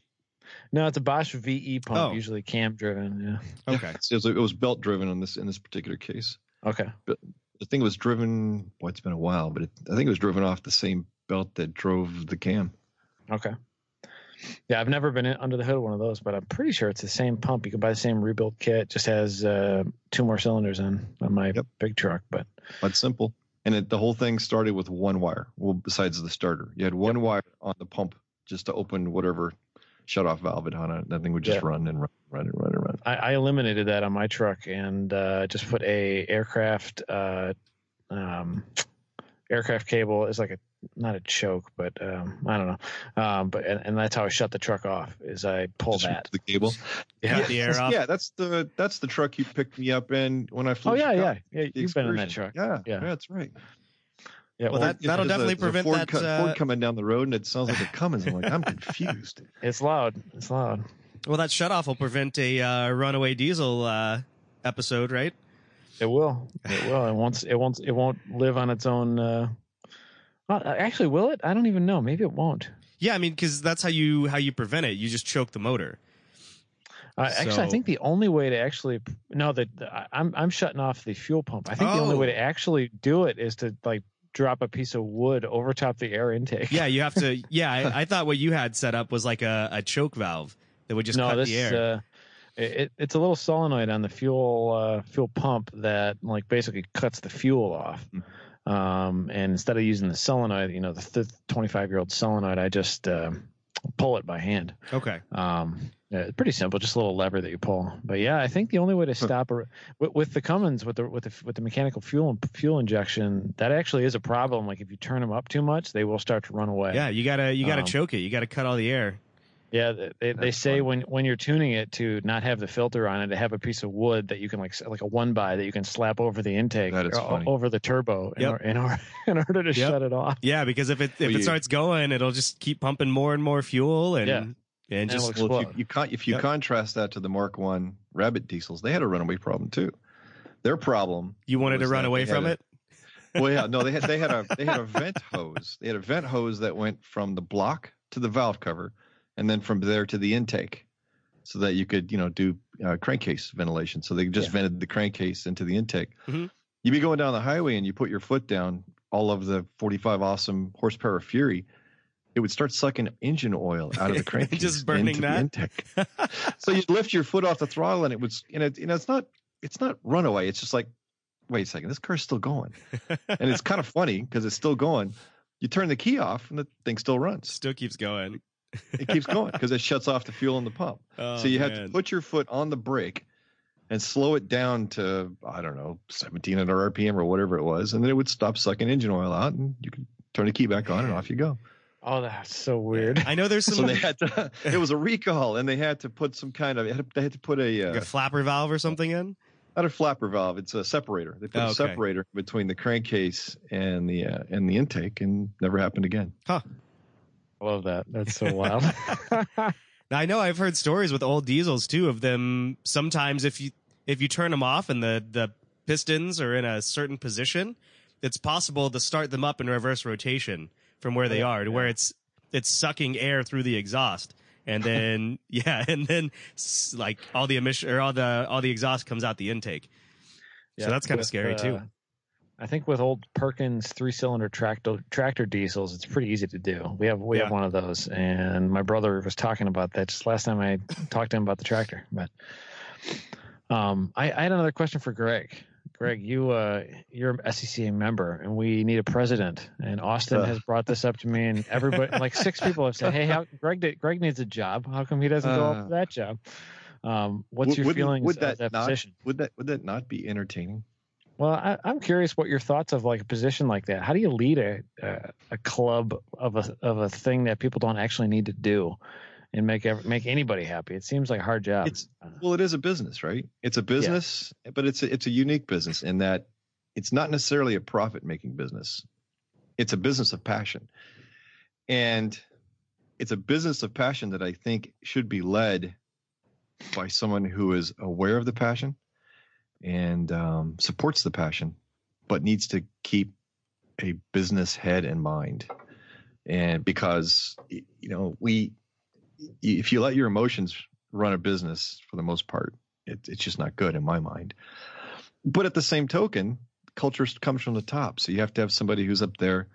No, it's a Bosch VE pump, Oh. usually cam driven. Yeah. Okay. So it was, it was belt driven in this in this particular case. Okay. The thing was driven. Well, it's been a while, but it, I think it was driven off the same belt that drove the cam. Okay. Yeah, I've never been in, under the hood of one of those, but I'm pretty sure it's the same pump. You can buy the same rebuilt kit. Just has uh, two more cylinders on on my Yep. big truck. But That's simple. And it, the whole thing started with one wire. Well, besides the starter, you had one wire on the pump just to open whatever shut off valve it had on it. That thing would just Yeah. run and run, run and run and run. I, I eliminated that on my truck and uh, just put a aircraft uh, um, aircraft cable It's like a not a choke, but um, I don't know. Um, but and, and that's how I shut the truck off. Is I pull Just that. the cable. Cut the air off. Yeah, that's the that's the truck you picked me up in when I flew. Oh yeah, yeah, Chicago, yeah. the You've been in that truck. Yeah, Yeah. yeah, that's right. Yeah, Well, or- that- that'll There's definitely a prevent Ford that, co- uh, Ford coming down the road, and it sounds like a Cummins. I'm like, I'm confused. it's loud. It's loud. Well, that shut off will prevent a uh, runaway diesel uh, episode, right? It will. It will. It won't. It won't. It won't live on its own. Uh, well, actually, will it? I don't even know. Maybe it won't. Yeah, I mean, because that's how you how you prevent it. You just choke the motor. Uh, actually, I think the only way to actually no, that I'm I'm shutting off the fuel pump. I think the only Oh. way to actually do it is to like drop a piece of wood over top the air intake. Yeah, you have to. Yeah, I, I thought what you had set up was like a, a choke valve that would just no, cut this the air. uh, it, it's a little solenoid on the fuel uh, fuel pump that like basically cuts the fuel off. Um, and instead of using the solenoid, you know, the 25 year old solenoid, I just um pull it by hand. okay. Um, yeah, it's pretty simple, just a little lever that you pull. But yeah, I think the only way to stop a, with, with the Cummins with the with the with the mechanical fuel fuel injection, that actually is a problem. Like if you turn them up too much, they will start to run away. Yeah, you gotta you gotta Um, choke it. You gotta cut all the air. Yeah. They, they, they say fun. when when you're tuning it to not have the filter on it, to have a piece of wood that you can like like a one by that you can slap over the intake, That is or funny. over the turbo in, Yep. or, in, or, in order to Yep. shut it off. Yeah, because if it if Well, it you- starts going, it'll just keep pumping more and more fuel and Yeah. and just Well, if explode. you, you con- if you Yep. contrast that to the Mark One Rabbit diesels, they had a runaway problem too. Their problem. you wanted to run away they had from a- it. Well, yeah, no, they had they had a they had a vent hose. They had a vent hose that went from the block to the valve cover, and then from there to the intake, so that you could you know do uh, crankcase ventilation. So they just Yeah. vented the crankcase into the intake. Mhm. You'd be going down the highway and you put your foot down, all of the 45 awesome horsepower Fury. It would start sucking engine oil out of the crankcase, Just burning into that? The intake. so you'd lift your foot off the throttle, and it was, and it, you know, it's not, it's not runaway. It's just like, wait a second, this car's still going, and it's kind of funny because it's still going. You turn the key off, and the thing still runs. Still keeps going. It keeps going because it shuts off the fuel in the pump. Oh, so you have to put your foot on the brake and slow it down to I don't know 1700 RPM or whatever it was, and then it would stop sucking engine oil out, and you could turn the key back on, and off you go. Oh, that's so weird. I know there's some So they had to. It was a recall, and they had to put some kind of. They had to put a, like uh, a flapper valve or something in. not a flapper valve. It's a separator. They put Oh, a okay. separator between the crankcase and the uh, and the intake, and never happened again. Love that. That's so wild. Now, I know I've heard stories with old diesels too of them. Sometimes if you if you turn them off and the the pistons are in a certain position, it's possible to start them up in reverse rotation from where they Yeah, are to where it's it's sucking air through the exhaust, and then yeah, and then like all the emission or all the all the exhaust comes out the intake. So that's kinda with, scary, uh, too. Uh, I think with old Perkins three cylinder tractor tractor diesels, it's pretty easy to do. We have we have one of those, and my brother was talking about that just last time I talked to him about the tractor. But um, I, I had another question for Greg. Greg, you uh, you're a SCCA member, and we need a president. And Austin Uh. has brought this up to me, and everybody, like six people, have said, "Hey, how, Greg, did, Greg needs a job. How come he doesn't go Uh. up for that job?" Um, what's Would- your feelings would that that not- position? Would that would that not be entertaining? Well, I, I'm curious what your thoughts of like a position like that. How do you lead a a, a club of a of a thing that people don't actually need to do, and make make anybody happy? It seems like a hard job. It's well, it is a business, right? It's a business, but it's a, it's a unique business in that it's not necessarily a profit making business. It's a business of passion, and it's a business of passion that I think should be led by someone who is aware of the passion and um, supports the passion, but needs to keep a business head in mind. And because you know we, if you let your emotions run a business for the most part, it, it's just not good in my mind. But at the same token, culture comes from the top, so you have to have somebody who's up there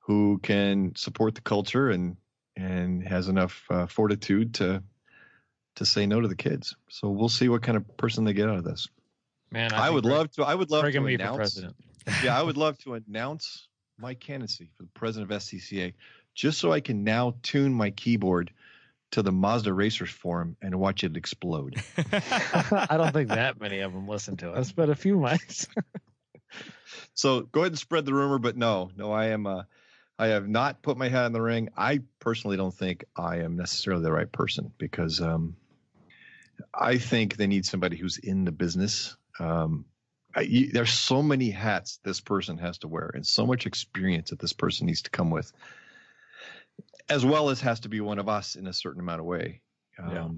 who can support the culture and and has enough uh, fortitude to to say no to the kids. So we'll see what kind of person they get out of this. Man, I, think would love to. I would love to and for announce. president. yeah, I would love to announce my candidacy for the president of SCCA, just so I can now tune my keyboard to the Mazda Racers forum and watch it explode. I don't think that many of them listen to us, but a few might. So go ahead and spread the rumor, but no, no, I am. Uh, I have not put my hat in the ring. I personally don't think I am necessarily the right person because um, I think they need somebody who's in the business. Um, I, you, there's so many hats this person has to wear, and so much experience that this person needs to come with, as well as has to be one of us in a certain amount of way. Um, Yeah.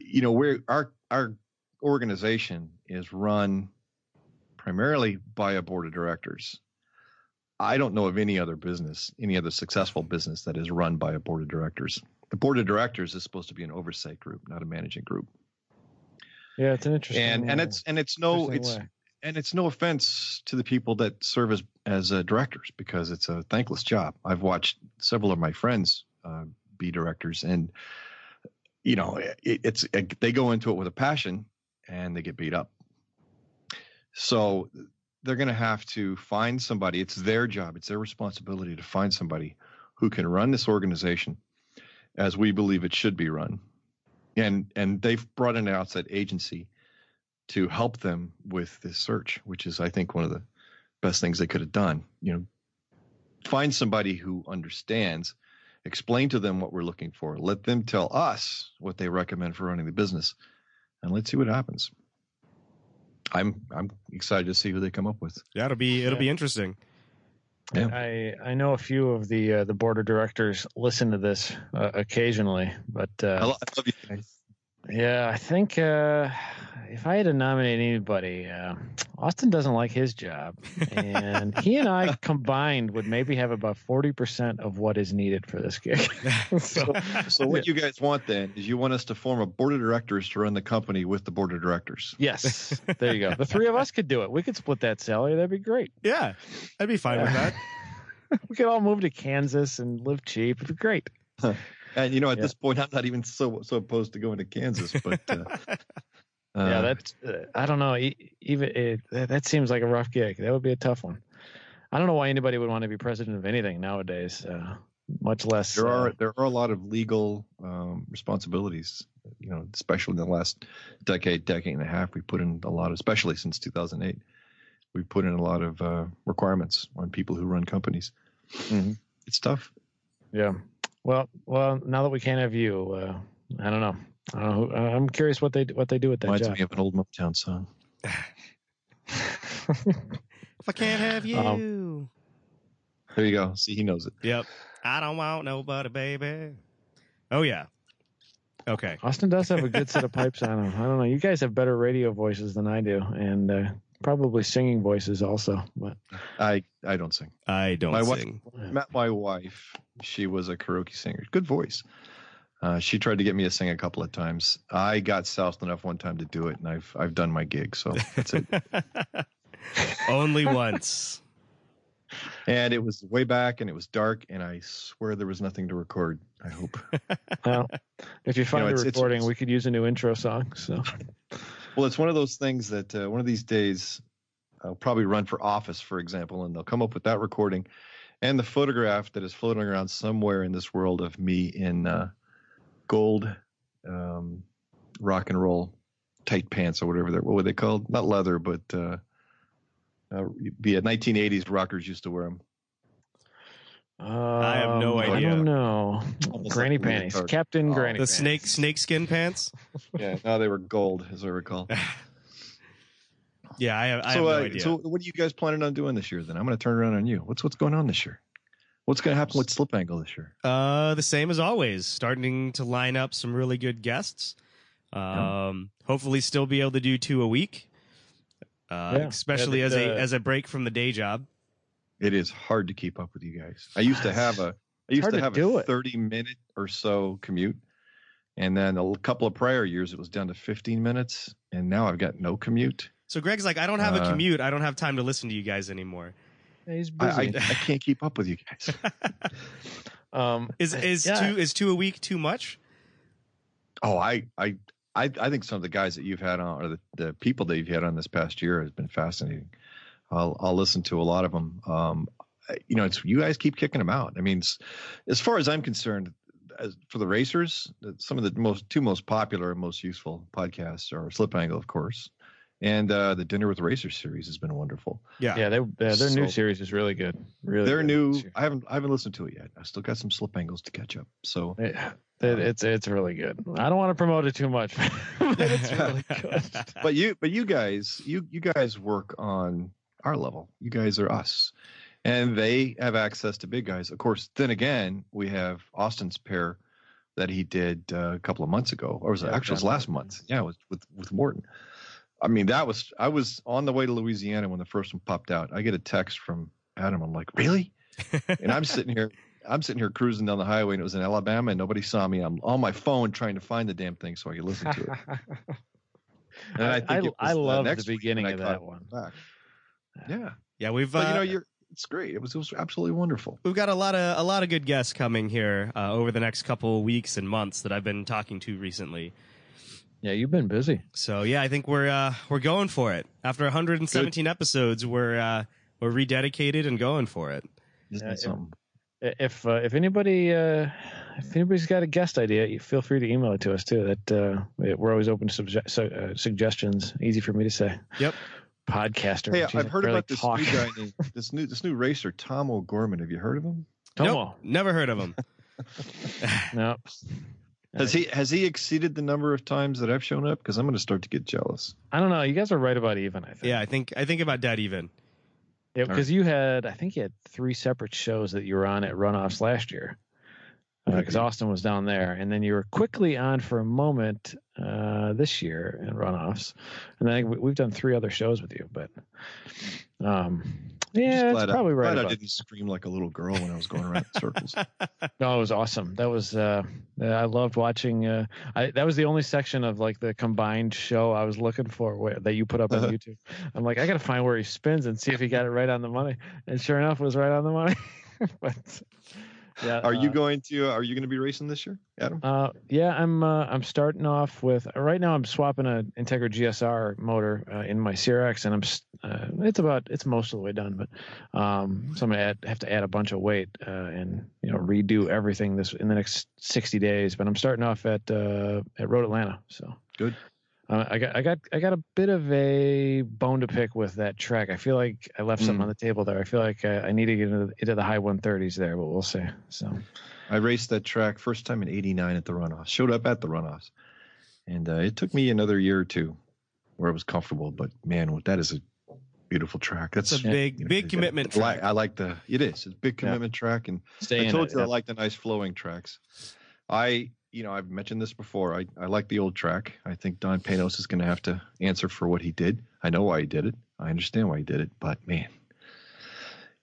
You know, where our our organization is run primarily by a board of directors. I don't know of any other business, any other successful business that is run by a board of directors. The board of directors is supposed to be an oversight group, not a managing group. Yeah, it's an interesting. And and uh, it's and it's no it's way. and it's no offense to the people that serve as as uh, directors because it's a thankless job. I've watched several of my friends uh, be directors, and you know it, it's it, they go into it with a passion and they get beat up. So they're going to have to find somebody. It's their job. It's their responsibility to find somebody who can run this organization as we believe it should be run. And and they've brought in an outside agency to help them with this search, which is, I think, one of the best things they could have done. You know, find somebody who understands, explain to them what we're looking for, let them tell us what they recommend for running the business, and let's see what happens. I'm I'm excited to see who they come up with. yeah, it'll be it'll Yeah. be interesting. Yeah. I I know a few of the uh, the board of directors listen to this uh, occasionally, but uh, I love you guys. Yeah, I think uh, if I had to nominate anybody, uh, Austin doesn't like his job, and he and I combined would maybe have about forty percent of what is needed for this gig. so, So what you guys want then is you want us to form a board of directors to run the company with the board of directors. yes, there you go. The three of us could do it. We could split that salary. That'd be great. yeah, I'd be fine with that. we could all move to Kansas and live cheap. It'd be great. And you know, at Yeah. this point, I'm not even so so opposed to going to Kansas, but uh, yeah, uh, that's uh, I don't know. Even it, that that seems like a rough gig. That would be a tough one. I don't know why anybody would want to be president of anything nowadays. Uh, much less. there uh, are there are a lot of legal um, responsibilities. You know, especially in the last decade, decade and a half, we put in a lot, of, especially since 2008. We put in a lot of uh, requirements on people who run companies. Mhm. It's tough. Yeah. Well, well, now that we can't have you, uh, I don't know. I don't know. who- I'm curious what they what they do with that Reminds job. me of an old Motown song. If I can't have you. Um, There you go. See, he knows it. yep. I don't want nobody, baby. Oh yeah. Okay. Austin does have a good set of pipes on him. I don't know. You guys have better radio voices than I do, and uh, probably singing voices also. But I I don't sing. I don't My wife- Met my wife. She was a karaoke singer. Good voice. Uh, she tried to get me to sing a couple of times. I got soused enough one time to do it, and I've I've done my gig. So that's it. Only once. and it was way back, and it was dark, and I swear there was nothing to record. I hope. well, if you find know, a it's- it's- recording, we could use a new intro song. So Well, it's one of those things that uh, one of these days I'll probably run for office, for example, and they'll come up with that recording and the photograph that is floating around somewhere in this world of me in uh, gold um, rock and roll tight pants or whatever they're what were they called? Not leather, but uh, uh, it 1980s rockers used to wear them. I have no I idea. don't know. Almost Granny like panties, leotard. Captain Oh, Granny. The panties. snake skin pants. Yeah, no, they were gold, as I recall. yeah, I have, I so, have no uh, idea. so what are you guys planning on doing this year? Then I'm going to turn around on you. What's what's going on this year? What's going to happen with Slip Angle this year? Uh, the same as always. Starting to line up some really good guests. Um, hopefully, still be able to do two a week. Uh, Yeah. especially Yeah, as the- a as a break from the day job. It is hard to keep up with you guys. I used to have a I used hard to to have do a it. 30 minute or so commute. And then a couple of prior years it was down to 15 minutes and now I've got no commute. So Greg's like, I don't have a Uh, commute. I don't have time to listen to you guys anymore. Yeah, He's I, I, busy. I can't keep up with you guys. um, Is is yeah. two is two a week too much? Oh, I, I, I, I think some of the guys that you've had on, or the, the people that you've had on this past year has been fascinating. I'll, I'll listen to a lot of them. Um, you know, it's you guys keep kicking them out. I mean, as far as I'm concerned, as for the racers, some of the most two most popular and most useful podcasts are Slip Angle, of course, and uh, the Dinner with Racers series has been wonderful. Yeah. yeah, they, uh, their new series is really good. Really, They're good new. I haven't I haven't listened to it yet. I still got some Slip Angles to catch up. So It, it, it's it's really good. I don't want to promote it too much, but it's really good. but you but you guys you you guys work on our level. You guys are us. And they have access to big guys. Of course then again we have austin's pair that he did uh, a couple of months ago. Or was it Yeah, actually it was John last month. yeah it was with with morton. I mean that was i was on the way to louisiana when the first one popped out. I get a text from adam. I'm like really? And i'm sitting here i'm sitting here cruising down the highway and it was in alabama and nobody saw me. I'm on my phone trying to find the damn thing so i could listen to it. And I- think I- I love the week beginning of that one. back. Yeah, yeah, we've but uh, you know, you're it's great. It was it was absolutely wonderful. we've got a lot of a lot of good guests coming here uh, over the next couple weeks and months that I've been talking to recently. yeah, you've been busy. So yeah, I think we're uh, we're going for it. After 117 episodes, we're uh, we're rededicated and going for it. Isn't Yeah, it? If uh, if anybody uh, if anybody's got a guest idea, you feel free to email it to us too. That uh, we're always open to subje- so, uh, suggestions. Easy for me to say. Yep. Podcaster. Hey, I've heard barely about this talk. new guy named this new this new racer, Tom O'Gorman. Have you heard of him? Tomo. Nope, never heard of him. No. Has he has he exceeded the number of times that I've shown up? Because I'm going to start to get jealous. I don't know. You guys are right about even. I think. yeah, I think I think about dead even. Yeah, because you had, I think you had three separate shows that you were on at Runoffs last year. Because Mhm. Austin was down there, and then you were quickly on for a moment uh, this year in Runoffs, and I think we- we've done three other shows with you. But um, yeah, it's probably I, right. glad I didn't scream like a little girl when I was going around in circles. No, it was awesome. That was uh, I loved watching. Uh, I that was the only section of like the combined show I was looking for where, that you put up on Uh-huh. YouTube. I'm like, I got to find where he spins and see if he got it right on the money. And sure enough, it was right on the money. but yeah, Are you uh, going to Are you going to be racing this year, Adam? Uh, yeah, I'm. Uh, I'm starting off with right now. I'm swapping a Integra GSR motor uh, in my Cyrax, and I'm. Uh, it's about. It's most of the way done, but um, so I'm gonna add, have to add a bunch of weight uh, and you know redo everything this in the next 60 days. But I'm starting off at uh, at Road Atlanta, so Good. Uh, I got I got I got a bit of a bone to pick with that track. I feel like I left something Mm. on the table there. I feel like I, I need to get into, into the high 130s there, but we'll see. So I raced that track first time in '89 at the runoffs. Showed up at the runoffs, and uh, it took me another year or two where I was comfortable. But man, what that is a beautiful track. That's It's a big, you know, big commitment. like, track. I like the. It is. It's a big Yeah. commitment track, and stay I told it. you I like the nice flowing tracks. I, you know, I've mentioned this before. I, I like the old track. I think Don Panoz is going to have to answer for what he did. I know why he did it. I understand why he did it. But man,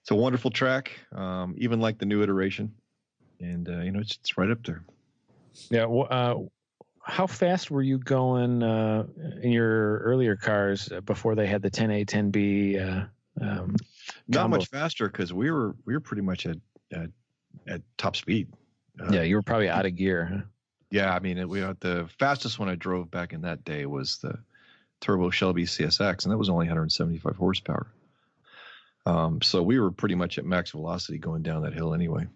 it's a wonderful track. Um, even like the new iteration, and uh, you know, it's, it's right up there. Yeah. wh- Uh, how fast were you going uh, in your earlier cars before they had the 10A, 10B? Uh, um, Not much faster because we were we were pretty much at at, at top speed. Uh, yeah, you were probably out of gear. Yeah, I mean, it, we had the fastest one I drove back in that day was the turbo Shelby CSX, and that was only 175 horsepower. Um, so we were pretty much at max velocity going down that hill anyway.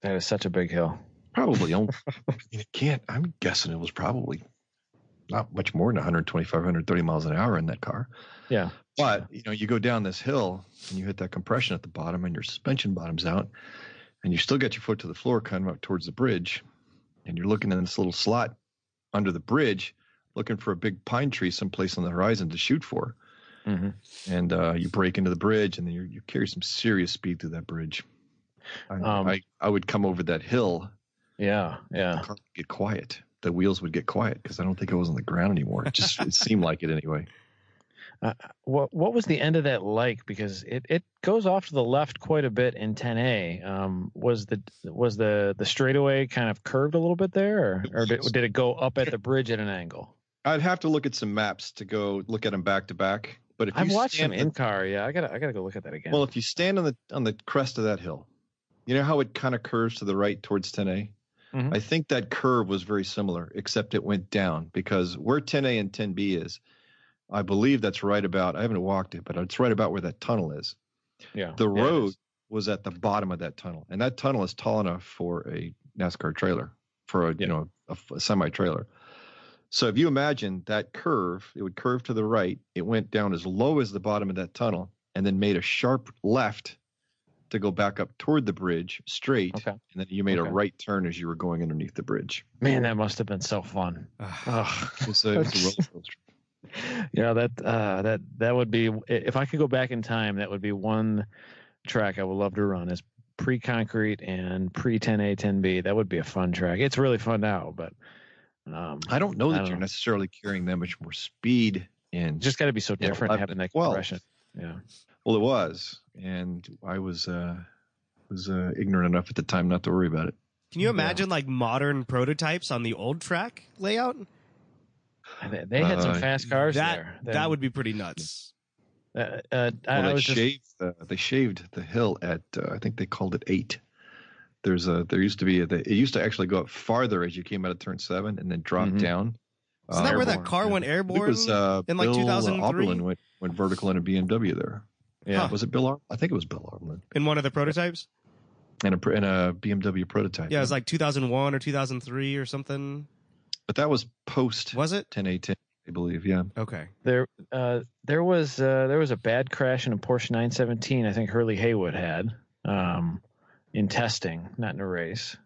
That is such a big hill. Probably, only, I mean, it can't. I'm guessing it was probably not much more than 125, 130 miles an hour in that car. Yeah. But you know, you go down this hill and you hit that compression at the bottom, and your suspension bottoms out, and you still get your foot to the floor, kind of up towards the bridge, and you're looking in this little slot under the bridge, looking for a big pine tree someplace on the horizon to shoot for, hmm and uh, you break into the bridge, and then you you carry some serious speed through that bridge. I, Um, I I would come over that hill, Yeah. Yeah. the car would get quiet. The wheels would get quiet because I don't think it was on the ground anymore. It just it seemed like it anyway. What What was the end of that like? Because it, it goes off to the left quite a bit in 10A. Um, was the was the the straightaway kind of curved a little bit there, or, or did, did it go up at the bridge at an angle? I'd have to look at some maps to go look at them back to back. But if I've you watched stand in car. Yeah, I gotta I gotta go look at that again. Well, if you stand on the on the crest of that hill, you know how it kind of curves to the right towards 10A. Mhm. I think that curve was very similar, except it went down because where 10A and 10B is, I believe that's right about. I haven't walked it, but it's right about where that tunnel is. yeah, The road is. was at the bottom of that tunnel, and that tunnel is tall enough for a NASCAR trailer, for a Yeah. you know a, semi trailer. So if you imagine that curve, it would curve to the right. It went down as low as the bottom of that tunnel, and then made a sharp left to go back up toward the bridge straight, Okay. and then you made Okay. a right turn as you were going underneath the bridge. Man, that must have been so fun. Ugh. It was a, it was a roller coaster. Yeah, that uh, that that would be if I could go back in time, that would be one track I would love to run is pre-concrete and pre-10A 10B. That would be a fun track. It's really fun now, but um, I don't know that don't you're know. necessarily carrying that much more speed in just got to be so different 11 having that 12. compression. Yeah, Well, it was, and I was uh, was uh, ignorant enough at the time not to worry about it. Can you Yeah. imagine like modern prototypes on the old track layout? And they, they had some Uh, fast cars that there. that would be pretty nuts. Uh, uh, I, Well, I they was just shaved uh, they shaved the hill at uh, I think they called it eight. There's a there used to be a, it used to actually go up farther as you came out of turn seven and then drop Mhm. down. Isn't that where that car yeah. went airborne? it was uh, in, like, Bill 2003? Auberlen went went vertical in a BMW there. yeah. Huh. Was it Bill? Ar- I think it was Bill Auberlen in one of the prototypes? and a pr- and a BMW prototype. Yeah, it was like 2001 or 2003 or something. But that was post Was it? 10A10, I believe. Yeah. Okay. There, uh, there was uh, there was a bad crash in a Porsche 917. I think Hurley Haywood had um, in testing, not in a race,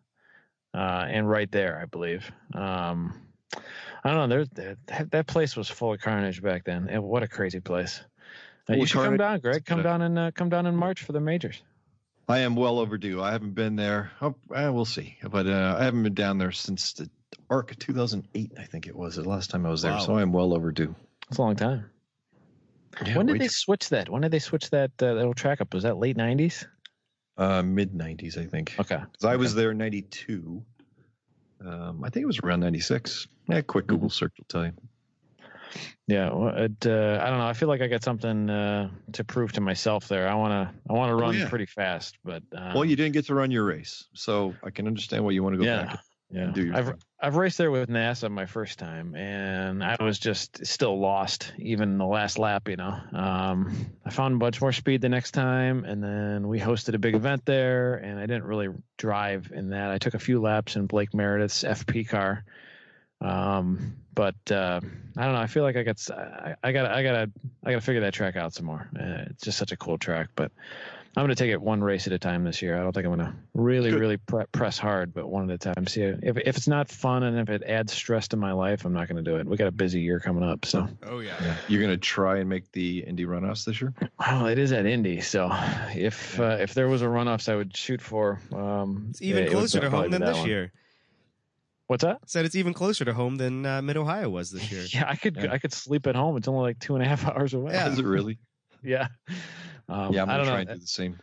uh, and right there, I believe. Um, I don't know. There, that, that place was full of carnage back then. And what a crazy place! Uh, you of should come down, Greg. Come down and uh, come down in March for the majors. I am well overdue. I haven't been there. Oh, we'll see. But uh, I haven't been down there since the ARRC 2008, I think it was the last time I was there. Wow. So I am well overdue. It's a long time. Yeah, when did way they too- switch that? When did they switch that uh, that old track up? Was that late 90s? uh, mid 90s, I think. Okay. 'Cause I was there in 92. Um, I think it was around 96. Yeah, quick Mm-hmm. Google search will tell you. Yeah, well, it, uh, I don't know. I feel like I got something uh, to prove to myself there. I want to, I want to Oh, run yeah. pretty fast, but uh, well, you didn't get to run your race. So I can understand why you want to go yeah, back. Yeah. do I've thing. I've raced there with NASA my first time, and I was just still lost, even in the last lap. You know, um, I found a bunch more speed the next time, and then we hosted a big event there, and I didn't really drive in that. I took a few laps in Blake Meredith's FP car. Um, but uh, I don't know. I feel like I got I got I got to I got to figure that track out some more. Uh, it's just such a cool track, but I'm going to take it one race at a time this year. I don't think I'm going to really Good. really pre- press hard, but one at a time. See if if it's not fun and if it adds stress to my life, I'm not going to do it. We got a busy year coming up, so Oh yeah. Yeah. You're going to try and make the Indy runoffs this year? well, it is at Indy. So if uh, if there was a runoffs I would shoot for, um, It's even it- it closer to home than this one. year. What's that? Said it's even closer to home than uh, Mid Ohio was this year. Yeah, I could Yeah. I could sleep at home. It's only like two and a half hours away. Yeah. Is it really? yeah. Um, yeah, I'm I going don't to try know. and do the same.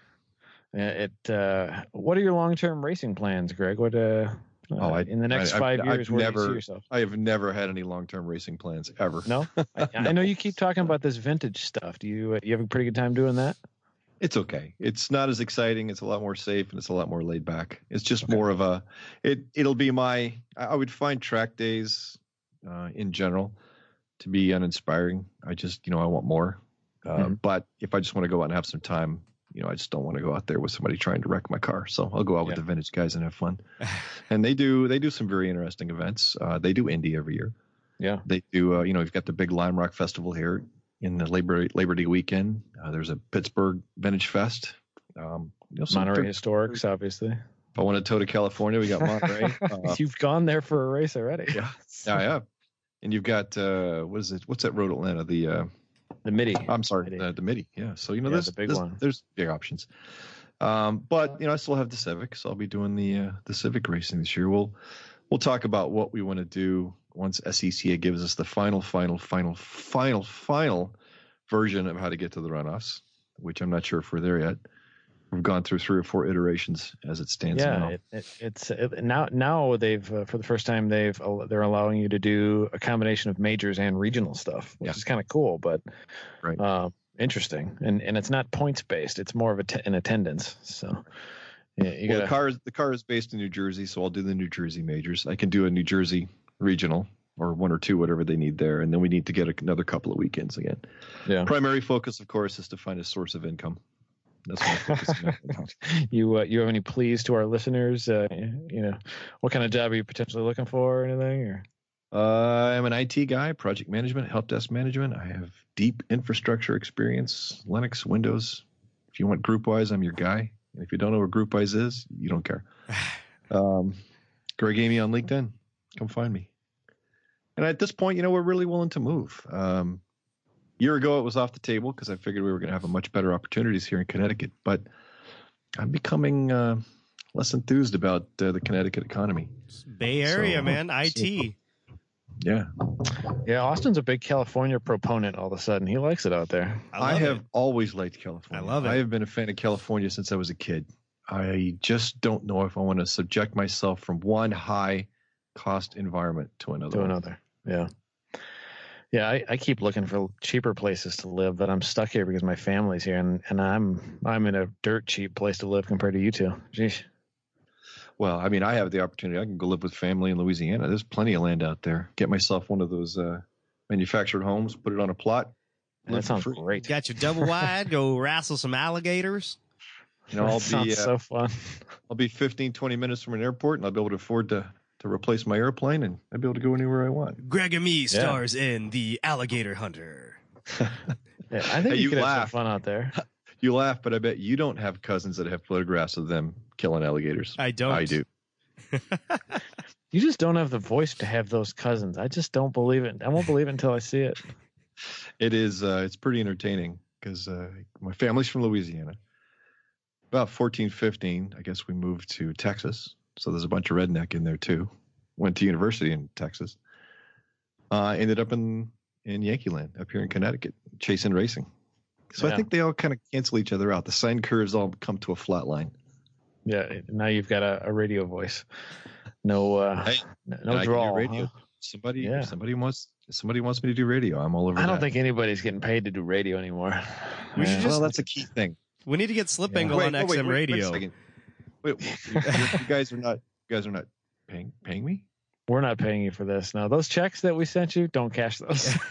Uh, It. Uh, what are your long term racing plans, Greg? What? Uh, Oh, I- in the next I- I've- 5 I've years, where do you never- see yourself? I have never had any long term racing plans ever. No, I, I know you keep talking about this vintage stuff. Do you? Uh, you have a pretty good time doing that? It's okay. It's not as exciting. It's a lot more safe and it's a lot more laid back. It's just Okay. more of a. It it'll be my. I I would find track days, uh, in general, to be uninspiring. I just you know I want more. Uh, Mhm. But if I just want to go out and have some time, you know, I just don't want to go out there with somebody trying to wreck my car. So I'll go out with the vintage guys and have fun. and they do they do some very interesting events. Uh, they do Indy every year. Yeah. They do. Uh, you know, you've got the big Lime Rock Festival here in the Labor Labor Day weekend. Uh, there's a Pittsburgh Vintage Fest. Um, you know, Monterey Historics, obviously. If I want to tow to California, we got Monterey. uh, You've gone there for a race already. Yeah. yeah, yeah. And you've got uh, what is it? What's that road Atlanta? The uh, The Mitty. I'm sorry, Mitty. uh, the Mitty. Yeah. So you know, Yeah, there's the big there's, one. there's big options. Um, but you know, I still have the Civic, so I'll be doing the uh, the Civic racing this year. We'll we'll talk about what we want to do once SCCA gives us the final, final, final, final, final version of how to get to the runoffs, which I'm not sure if we're there yet. We've gone through three or four iterations as it stands yeah, now. it, it, it's it, now now they've uh, for the first time they've they're allowing you to do a combination of majors and regional stuff, which Yeah. is kind of cool, but Right. uh, interesting. And and it's not points based; it's more of a t- an attendance. So yeah, you well, gotta the car is the car is based in New Jersey, so I'll do the New Jersey majors. I can do a New Jersey regional or one or two, whatever they need there, and then we need to get another couple of weekends again. yeah. Primary focus, of course, is to find a source of income. That's what I'm focusing on. you uh, you have any pleas to our listeners? Uh, you know, what kind of job are you potentially looking for, or anything? Or Uh, I'm an IT guy, project management, help desk management. I have deep infrastructure experience, Linux, Windows. If you want GroupWise, I'm your guy. And if you don't know what GroupWise is, you don't care. Um, Greg Amy on LinkedIn. Come find me. And at this point, you know, we're really willing to move. Um, year ago, it was off the table because I figured we were going to have a much better opportunities here in Connecticut. But I'm becoming uh, less enthused about uh, the Connecticut economy. Bay Area, So- man. so- IT. Yeah, yeah, Austin's a big California proponent. All of a sudden, he likes it out there. I, love have it. always liked California. I love it. I have been a fan of California since I was a kid. I just don't know if I want to subject myself from one high cost environment to another. to another. Yeah. Yeah, I, I keep looking for cheaper places to live, but I'm stuck here because my family's here, and, and I'm I'm in a dirt cheap place to live compared to you two. Jeez. Well, I mean, I have the opportunity. I can go live with family in Louisiana. There's plenty of land out there. Get myself one of those uh, manufactured homes, put it on a plot. That sounds free. great. Got your double wide. Go wrestle some alligators. You know, I'll sounds be uh, so fun. I'll be 15, 20 minutes from an airport, and I'll be able to afford to to replace my airplane, and I'd be able to go anywhere I want. Greg and me stars in the Alligator Hunter. Yeah, I think Hey, you, you could have laugh. some fun out there. You laugh, but I bet you don't have cousins that have photographs of them killing alligators. I don't. I do. You just don't have the voice to have those cousins. I just don't believe it. I won't believe it until I see it. It is. Uh, it's pretty entertaining because uh, my family's from Louisiana. About 14, 15, I guess we moved to Texas. So there's a bunch of redneck in there too. Went to university in Texas. Uh, ended up in in Yankee Land up here in Connecticut, chasing racing. So Yeah. I think they all kind of cancel each other out. The sine curves all come to a flat line. Yeah, now you've got a, a radio voice. No, uh, Hey, no and I drawl. radio. huh? Somebody, Yeah. somebody wants somebody wants me to do radio. I'm all over. I don't that. think anybody's getting paid to do radio anymore. We should Yeah. just- Well, that's a key thing. We need to get Slip Yeah. Angle on oh, XM wait, wait, wait a Radio. Second. Wait, you, you- you guys are not you guys are not paying paying me? We're not paying you for this. Now those checks that we sent you, don't cash those.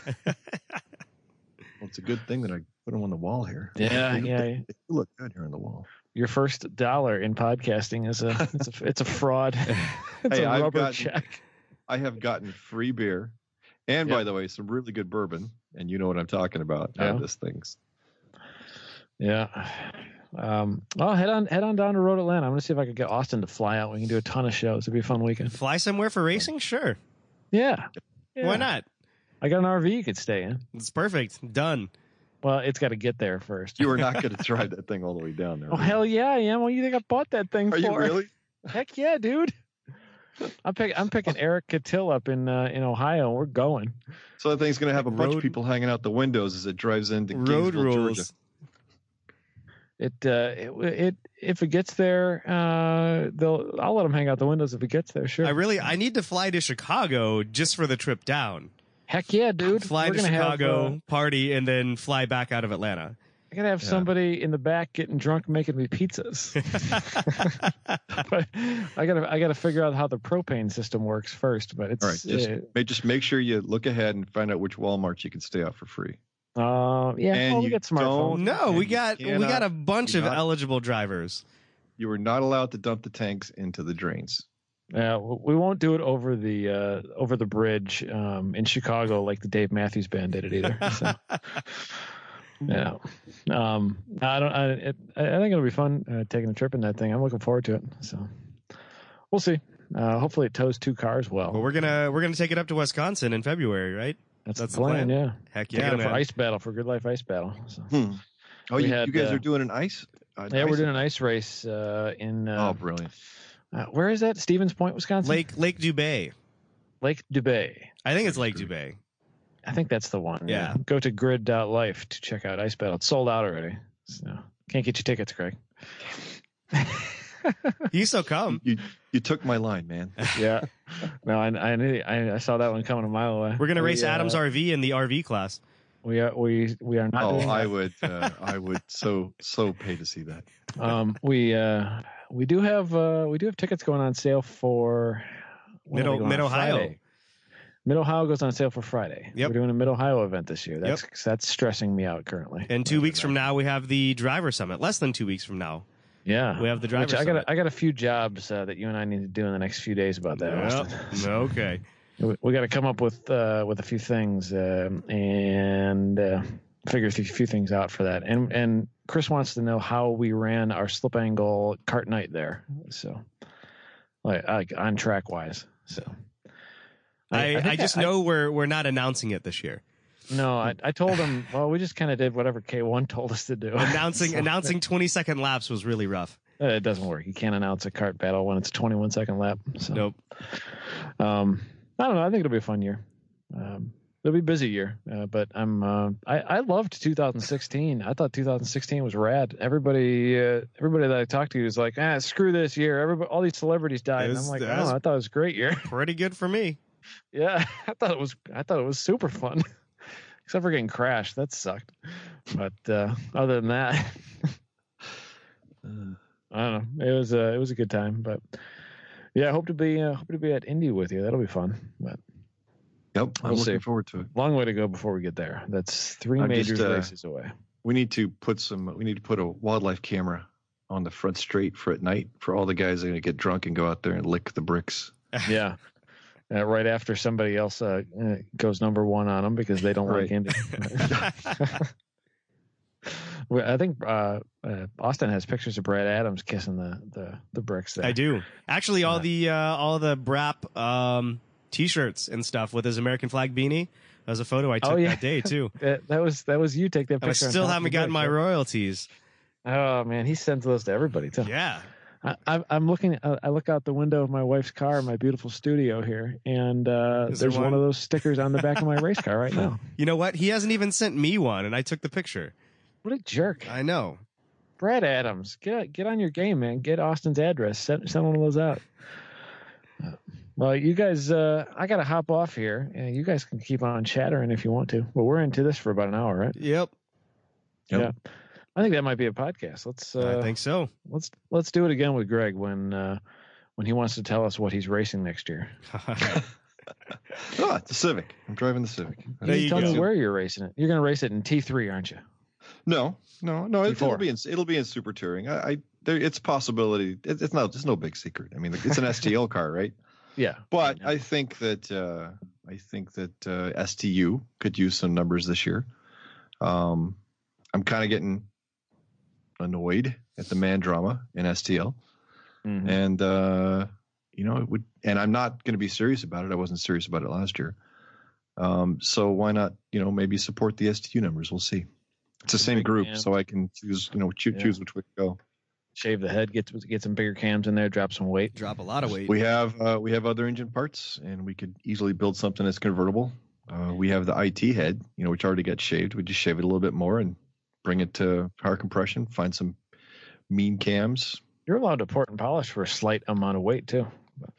Well, it's a good thing that I put them on the wall here. Yeah, They yeah. They look good here on the wall. Your first dollar in podcasting is a it's a, it's a fraud. it's Hey, a I've rubber gotten- check. I have gotten free beer, and by the way, some really good bourbon, and you know what I'm talking about. out Yeah. of this things. Yeah. Um, oh, head on head on down to Road Atlanta. I'm gonna see if I can get Austin to fly out. We can do a ton of shows. It'd be a fun weekend. Fly somewhere for racing? Sure. Yeah. Yeah. Why not? I got an RV you could stay in. It's perfect. Done. Well, it's got to get there first. You are not going to drive that thing all the way down there. Oh hell yeah, I am. What do you think I bought that thing for? Are for? you really? Heck yeah, dude. I'm picking I'm picking Eric Cattell up in uh, in Ohio. We're going. So that thing's going to have a bunch Road- of people hanging out the windows as it drives into Road Gainesville, rules. Georgia. It uh it, it if it gets there, uh they'll I'll let them hang out the windows if it gets there. Sure. I really I need to fly to Chicago just for the trip down. Heck yeah, dude. Fly We're to gonna Chicago, Have, uh, party, and then fly back out of Atlanta. I gotta have Yeah. somebody in the back getting drunk making me pizzas. but I gotta I gotta figure out how the propane system works first. But it's All right, just uh, just make sure you look ahead and find out which Walmarts you can stay out for free. Uh, yeah. And well, we you got smartphones. don't- no, we And you got we got a bunch of not- eligible drivers. You were not allowed to dump the tanks into the drains. Yeah, we won't do it over the uh, over the bridge um, in Chicago like the Dave Matthews Band did it either. So, yeah, um, I don't. I, it, I think it'll be fun uh, taking a trip in that thing. I'm looking forward to it. So we'll see. Uh, hopefully, it tows two cars well. Well, we're gonna we're gonna take it up to Wisconsin in February, right? That's, that's the the plan. plan? Yeah, Heck yeah, up for ice battle for Grid Life Ice Battle. So. Oh, you, had, you guys uh, are doing an ice? Uh, Yeah, we're doing an ice race uh, in Oh, uh, brilliant! uh, where is that? Stevens Point, Wisconsin. Lake Lake Dubay. Lake Dubay. I think it's Lake. Dubay. I think that's the one. Yeah. Go to grid.life to check out Ice Battle. It's sold out already. So can't get your tickets, Greg. You still come. You you took my line, man. yeah. No, I I, knew, I I saw that one coming a mile away. We're gonna We, race uh, Adam's RV in the RV class. We are we we are not Oh, doing I that. would uh, I would so so pay to see that. Um we uh we do have uh we do have tickets going on sale for when are Mid they going on? Mid Ohio. Friday. Mid Ohio goes on sale for Friday. Yep. We're doing a Mid Ohio event this year. That's that's stressing me out currently. And two weeks from now we have the driver summit. Less than two weeks from now. Yeah. We have the driver Which I got a, I got a few jobs uh, that you and I need to do in the next few days about that. Yep. Okay. we, we got to come up with uh, with a few things um and uh, figure a few, things out for that. And and Chris wants to know how we ran our slip angle cart night there. So, like, like on track wise. So, I, I, think just know we're we're not announcing it this year. No, I, I told him. Well, we just kind of did whatever K one told us to do. Announcing So, announcing twenty second laps was really rough. uh, it doesn't work. You can't announce a cart battle when it's a 21 second lap. So. Nope. Um, I don't know. I think it'll be a fun year. Um, it'll be a busy year, uh, but I'm. Uh, I I loved 2016. I thought 2016 was rad. Everybody, uh, everybody that I talked to was like, ah, screw this year. Everybody, all these celebrities died. It And was- I'm like, oh, I thought it was a great year. Pretty good for me. yeah, I thought it was. I thought it was super fun. Except for getting crashed, that sucked. But uh, other than that, I don't know. It was a it was a good time. But yeah, I hope to be uh, hope to be at Indy with you. That'll be fun. But Yep, I'm We'll looking see. forward to it. long way to go before we get there. That's 3 I'm major just, uh, races away. We need to put some. We need to put a wildlife camera on the front straight for at night for all the guys that are gonna get drunk and go out there and lick the bricks. Yeah. Uh, right after somebody else uh, uh, goes number one on them because they don't like Right. Indy. Well, I think uh, uh, Austin has pictures of Brad Adams kissing the the, the bricks there. I do. Actually, all the uh, all the Brap um, t-shirts and stuff with his American flag beanie. That was a photo I took Oh, yeah. that day too. That, that was that was you take that And I picture. still haven't gotten my royalties. Oh man, he sends those to everybody too. Yeah. I, I'm- I'm looking. uh, I look out the window of my wife's car, my beautiful studio here, and uh, Is there there's one? one? of those stickers on the back of my race car right now. You know what? He hasn't even sent me one, and I took the picture. What a jerk! I know. Brad Adams, get get on your game, man. Get Austin's address. Send send one of those out. Well, you guys, uh, I got to hop off here. Yeah, you guys can keep on chattering if you want to. Well, we're into this for about an hour, right? Yep. Yep. Yeah. I think that might be a podcast. Let's uh, I think so. let's let's do it again with Greg when uh, when he wants to tell us what he's racing next year. Ah, it's a Civic. I'm driving the Civic. There you you tell me where you're racing it. You're going to race it in T3, aren't you? No, no, no. It, it'll be in it'll be in super touring. I, I there, it's possibility. It, it's not. It's no big secret. I mean, it's an STL car, right? Yeah, But Yeah. I think that uh, I think that uh, STU could use some numbers this year. Um, I'm kind of getting annoyed at the man drama in STL, Mhm. and uh, you know it would. And I'm not going to be serious about it. I wasn't serious about it last year. Um, so why not? You know, maybe support the STU numbers. We'll see. It's the same group, cams. so I can choose. You know, choo- Yeah. choose which way to go. shave the head, get get some bigger cams in there, drop some weight. Drop a lot of weight. We have uh, we have other engine parts, and we could easily build something that's convertible. Uh, we have the IT head, you know, which already got shaved. We just shave it a little bit more and bring it to power compression. Find some mean cams. You're allowed to port and polish for a slight amount of weight too.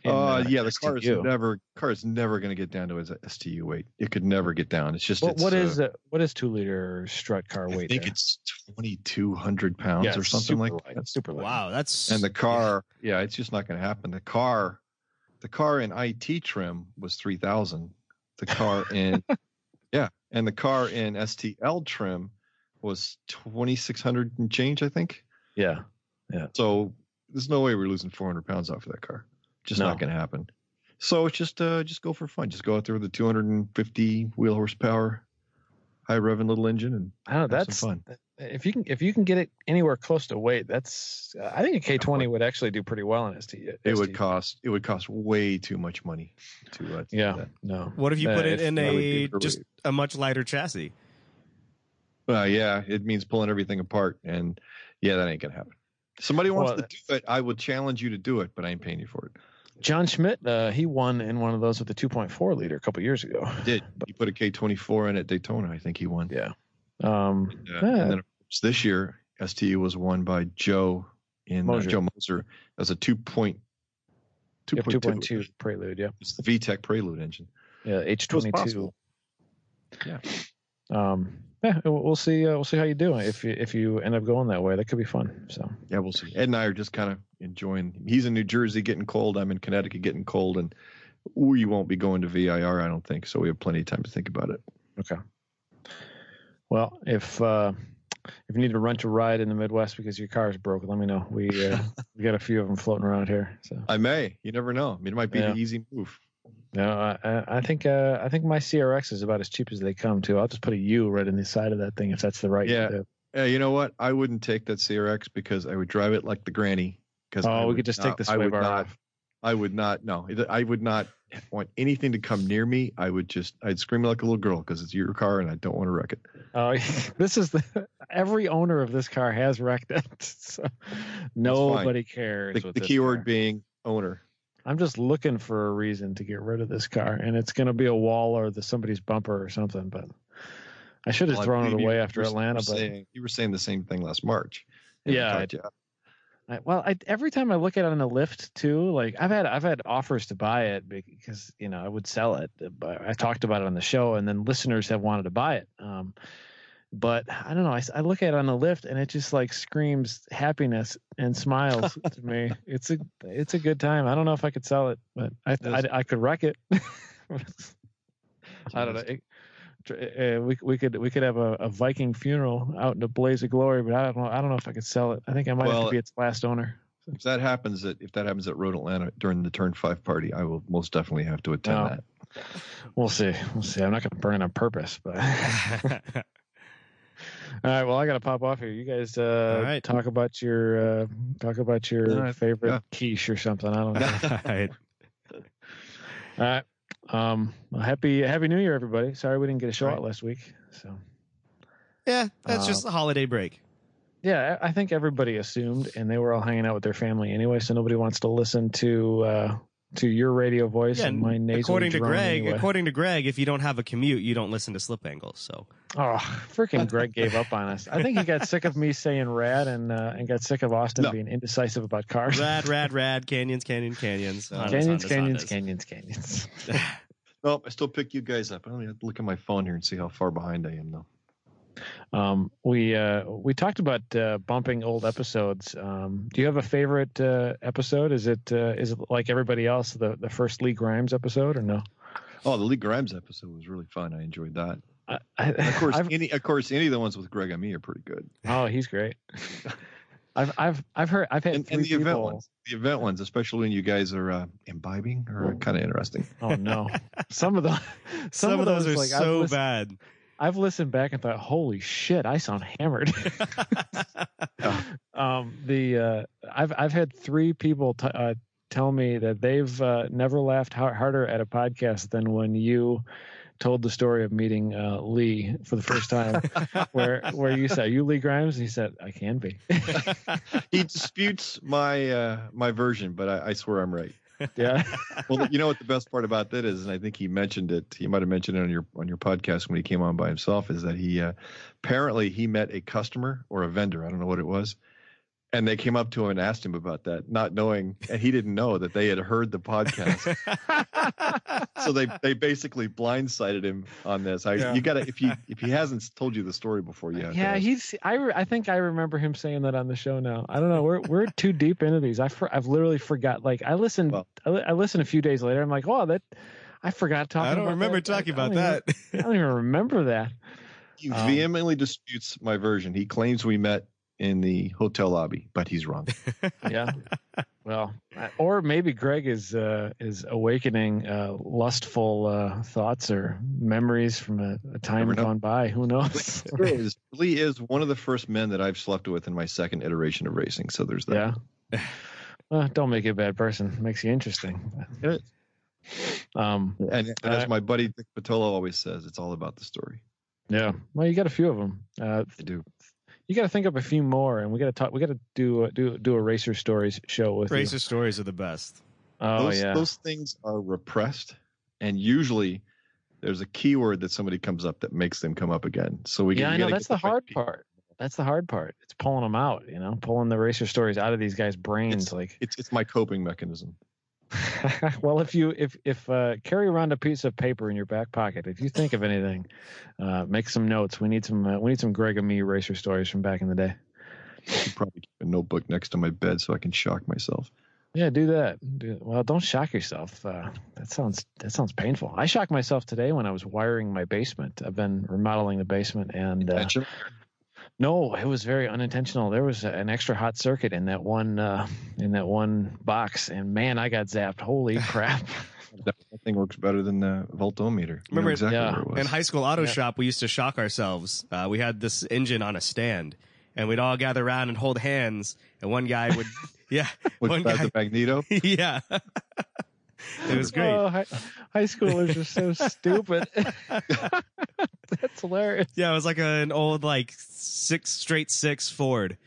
in, Uh, yeah, the car is never car is never going to get down to its STU weight. It could never get down. It's just What, it's, what uh, is it? What is two liter strut car I weight? I think there? it's twenty two hundred pounds Yeah, or something like light, that. Super light. wow, that's And the car, yeah, it's just not going to happen. The car, the car in IT trim was three thousand. The car in, yeah, and the car in STL trim was twenty six hundred and change, I think. Yeah. Yeah. So there's no way we're losing four hundred pounds off of that car. Just No. not going to happen. So it's just uh just go for fun. Just go out there with a two hundred and fifty wheel horsepower, high revving little engine, and I don't know. have That's some fun. if you can if you can get it anywhere close to weight. That's uh, I think a K twenty would actually do pretty well in ST. It would cost it would cost way too much money to, uh, to do Yeah. that. No. What if you Uh, put it in a just a much lighter chassis? Uh, yeah, it means pulling everything apart, and yeah, that ain't gonna happen. Somebody wants Well, to do it, I would challenge you to do it, but I ain't paying you for it. John Schmidt, uh, he won in one of those with the 2.4 liter a couple years ago. Did he put a K twenty four in at Daytona? I think he won. Yeah. Um, Uh, yeah. And then this year, STU was won by Joe in uh, Joe Moser as a two point two yep, point 2.2 two. Prelude. Yeah. It's the VTEC Prelude engine. Yeah. H22. Yeah. Um, yeah, we'll see. Uh, we'll see how you do if you if you end up going that way. That could be fun. So Yeah, we'll see. Ed and I are just kind of enjoying. He's in New Jersey getting cold. I'm in Connecticut getting cold, and we won't be going to VIR. I don't think so. We have plenty of time to think about it. okay. Well, if uh, if you need to rent a ride in the Midwest because your car is broken, let me know. We uh, we got a few of them floating around here. So I may. You never know. I mean, it might be Yeah. the easy move. No, I- I, I think uh, I think my CRX is about as cheap as they come too. I'll just put a U right in the side of that thing if that's the right. Yeah. uh, Yeah, you know what? I wouldn't take that CRX because I would drive it like the granny. Because Oh, we could just take the I would not. I would not. No, I would not want anything to come near me. I would just. I'd scream like a little girl because it's your car and I don't want to wreck it. Oh, this is the every owner of this car has wrecked it. So nobody cares. The, with the keyword being owner. I'm just looking for a reason to get rid of this car, and it's going to be a wall or the somebody's bumper or something. But I should have Well, thrown it away after Atlanta. You were, But saying, you were saying the same thing last March. Yeah, I, well, I, every time I look at it on the lift too, like I've had I've had offers to buy it because you know I would sell it, but I talked about it on the show, and then listeners have wanted to buy it. Um, but I don't know. I, I look at it on the lift, and it just like screams happiness and smiles to me. It's a it's a good time. I don't know if I could sell it, but I I, I could wreck it. I don't know. It- uh, we we could we could have a, a Viking funeral out in a blaze of glory, but I don't know. I don't know if I could sell it. I think I might have to be its last owner. If that happens at if that happens at Road Atlanta during the Turn Five party, I will most definitely have to attend No. that. We'll see. We'll see. I'm not going to burn it on purpose, but all right. Well, I got to pop off here. You guys uh, All right. talk about your uh, talk about your All right. favorite Yeah. quiche or something. I don't know. Right. all right. Um, well, happy Happy New Year, everybody. Sorry we didn't get a show All right. out last week. So Yeah, that's Uh, just a holiday break. yeah, I I think everybody assumed, and they were all hanging out with their family anyway. So nobody wants to listen to uh, to your radio voice Yeah, and my nasal according to Greg, anyway. according to Greg, if you don't have a commute, you don't listen to Slip Angles. So Oh, freaking Greg gave up on us. I think he got sick of me saying rad and uh, and got sick of Austin No. being indecisive about cars. rad, rad, rad, canyons, canyon, canyons, Hondas, canyons, Hondas, canyons, Hondas. canyons, canyons. Nope, I still pick you guys up. I only have to look at my phone here and see how far behind I am, though. Um, we uh, we talked about uh, bumping old episodes. Um, do you have a favorite uh, episode? Is it uh, is it like everybody else the the first Lee Grimes episode or no? Oh, the Lee Grimes episode was really fun. I enjoyed that. I, I, Of course, I've- any of course any of the ones with Greg and me are pretty good. oh, he's great. I've I've I've heard I've had And, three and the people. event ones, the event ones, especially when you guys are uh, imbibing, are kind of interesting. Oh no, some of the Some, of those, are like, I've so listened, bad. I've listened back and thought, holy shit, I sound hammered. um, the uh, I've I've had three people t- uh, tell me that they've uh, never laughed har- harder at a podcast than when you told the story of meeting uh, Lee for the first time, where where you said, "You Lee Grimes," and he said, "I can be." he disputes my uh, my version, but I, I swear I'm right. Yeah, Well, you know what the best part about that is, and I think he mentioned it. He might have mentioned it on your on your podcast when he came on by himself. Is that he uh, apparently he met a customer or a vendor, I don't know what it was, and they came up to him and asked him about that, not knowing, and he didn't know that they had heard the podcast. so they they basically blindsided him on this. I Yeah. you got to if he if he hasn't told you the story before, you have to yeah. He's. I re- I think I remember him saying that on the show. Now I don't know. We're we're too deep into these. I for, I've literally forgot. Like I listened. Well- I, li- I listened a few days later. I'm like, oh, that. I forgot talking. I don't about remember that. talking I about don't that. Even, I don't even remember that. He Um, vehemently disputes my version. He claims we met in the hotel lobby, but he's wrong. yeah well or maybe greg is uh is awakening uh lustful uh thoughts or memories from a, a time Never know. gone by who knows Lee is, Lee is one of the first men that I've slept with in my second iteration of racing. So there's that. yeah uh, don't make you a bad person makes you interesting It um And, and Uh, as my buddy Dick Patolo always says, it's all about the story. yeah well you got a few of them uh I do. You got to think up a few more and we got to talk we got to do a, do do a racer stories show with you. Racer stories are the best. oh those, yeah those things are repressed, and usually there's a keyword that somebody comes up that makes them come up again. So we yeah we i know that's get the hard people. part that's the hard part it's pulling them out you know pulling the racer stories out of these guys brains like It's it's my coping mechanism. well, if you if if uh, carry around a piece of paper in your back pocket, if you think of anything, uh, make some notes. We need some uh, we need some Greg and me racer stories from back in the day. I should probably keep a notebook next to my bed so I can shock myself. Yeah, do that. Do, well, don't shock yourself. Uh, that sounds that sounds painful. I shocked myself today when I was wiring my basement. I've been remodeling the basement, and uh. No, it was very unintentional. There was an extra hot circuit in that one uh, in that one box, and man, I got zapped. Holy crap! that thing works better than the voltometer. You know Remember- exactly Yeah. where it was. In high school auto Yeah. shop, we used to shock ourselves. Uh, we had this engine on a stand, and we'd all gather around and hold hands. And one guy would, yeah, With one Bad guy, the Magneto. yeah, it was great. Oh, high, high schoolers are so stupid. That's hilarious. Yeah, it was like an old like six straight six Ford.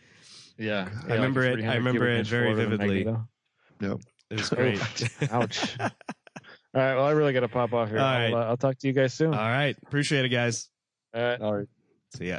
Yeah, I remember it- I remember it very vividly. No. It was great. Ouch. All right. Well, I really got to pop off here. All I'll, uh, I'll talk to you guys soon. all right, appreciate it, guys. All right. All right. See ya.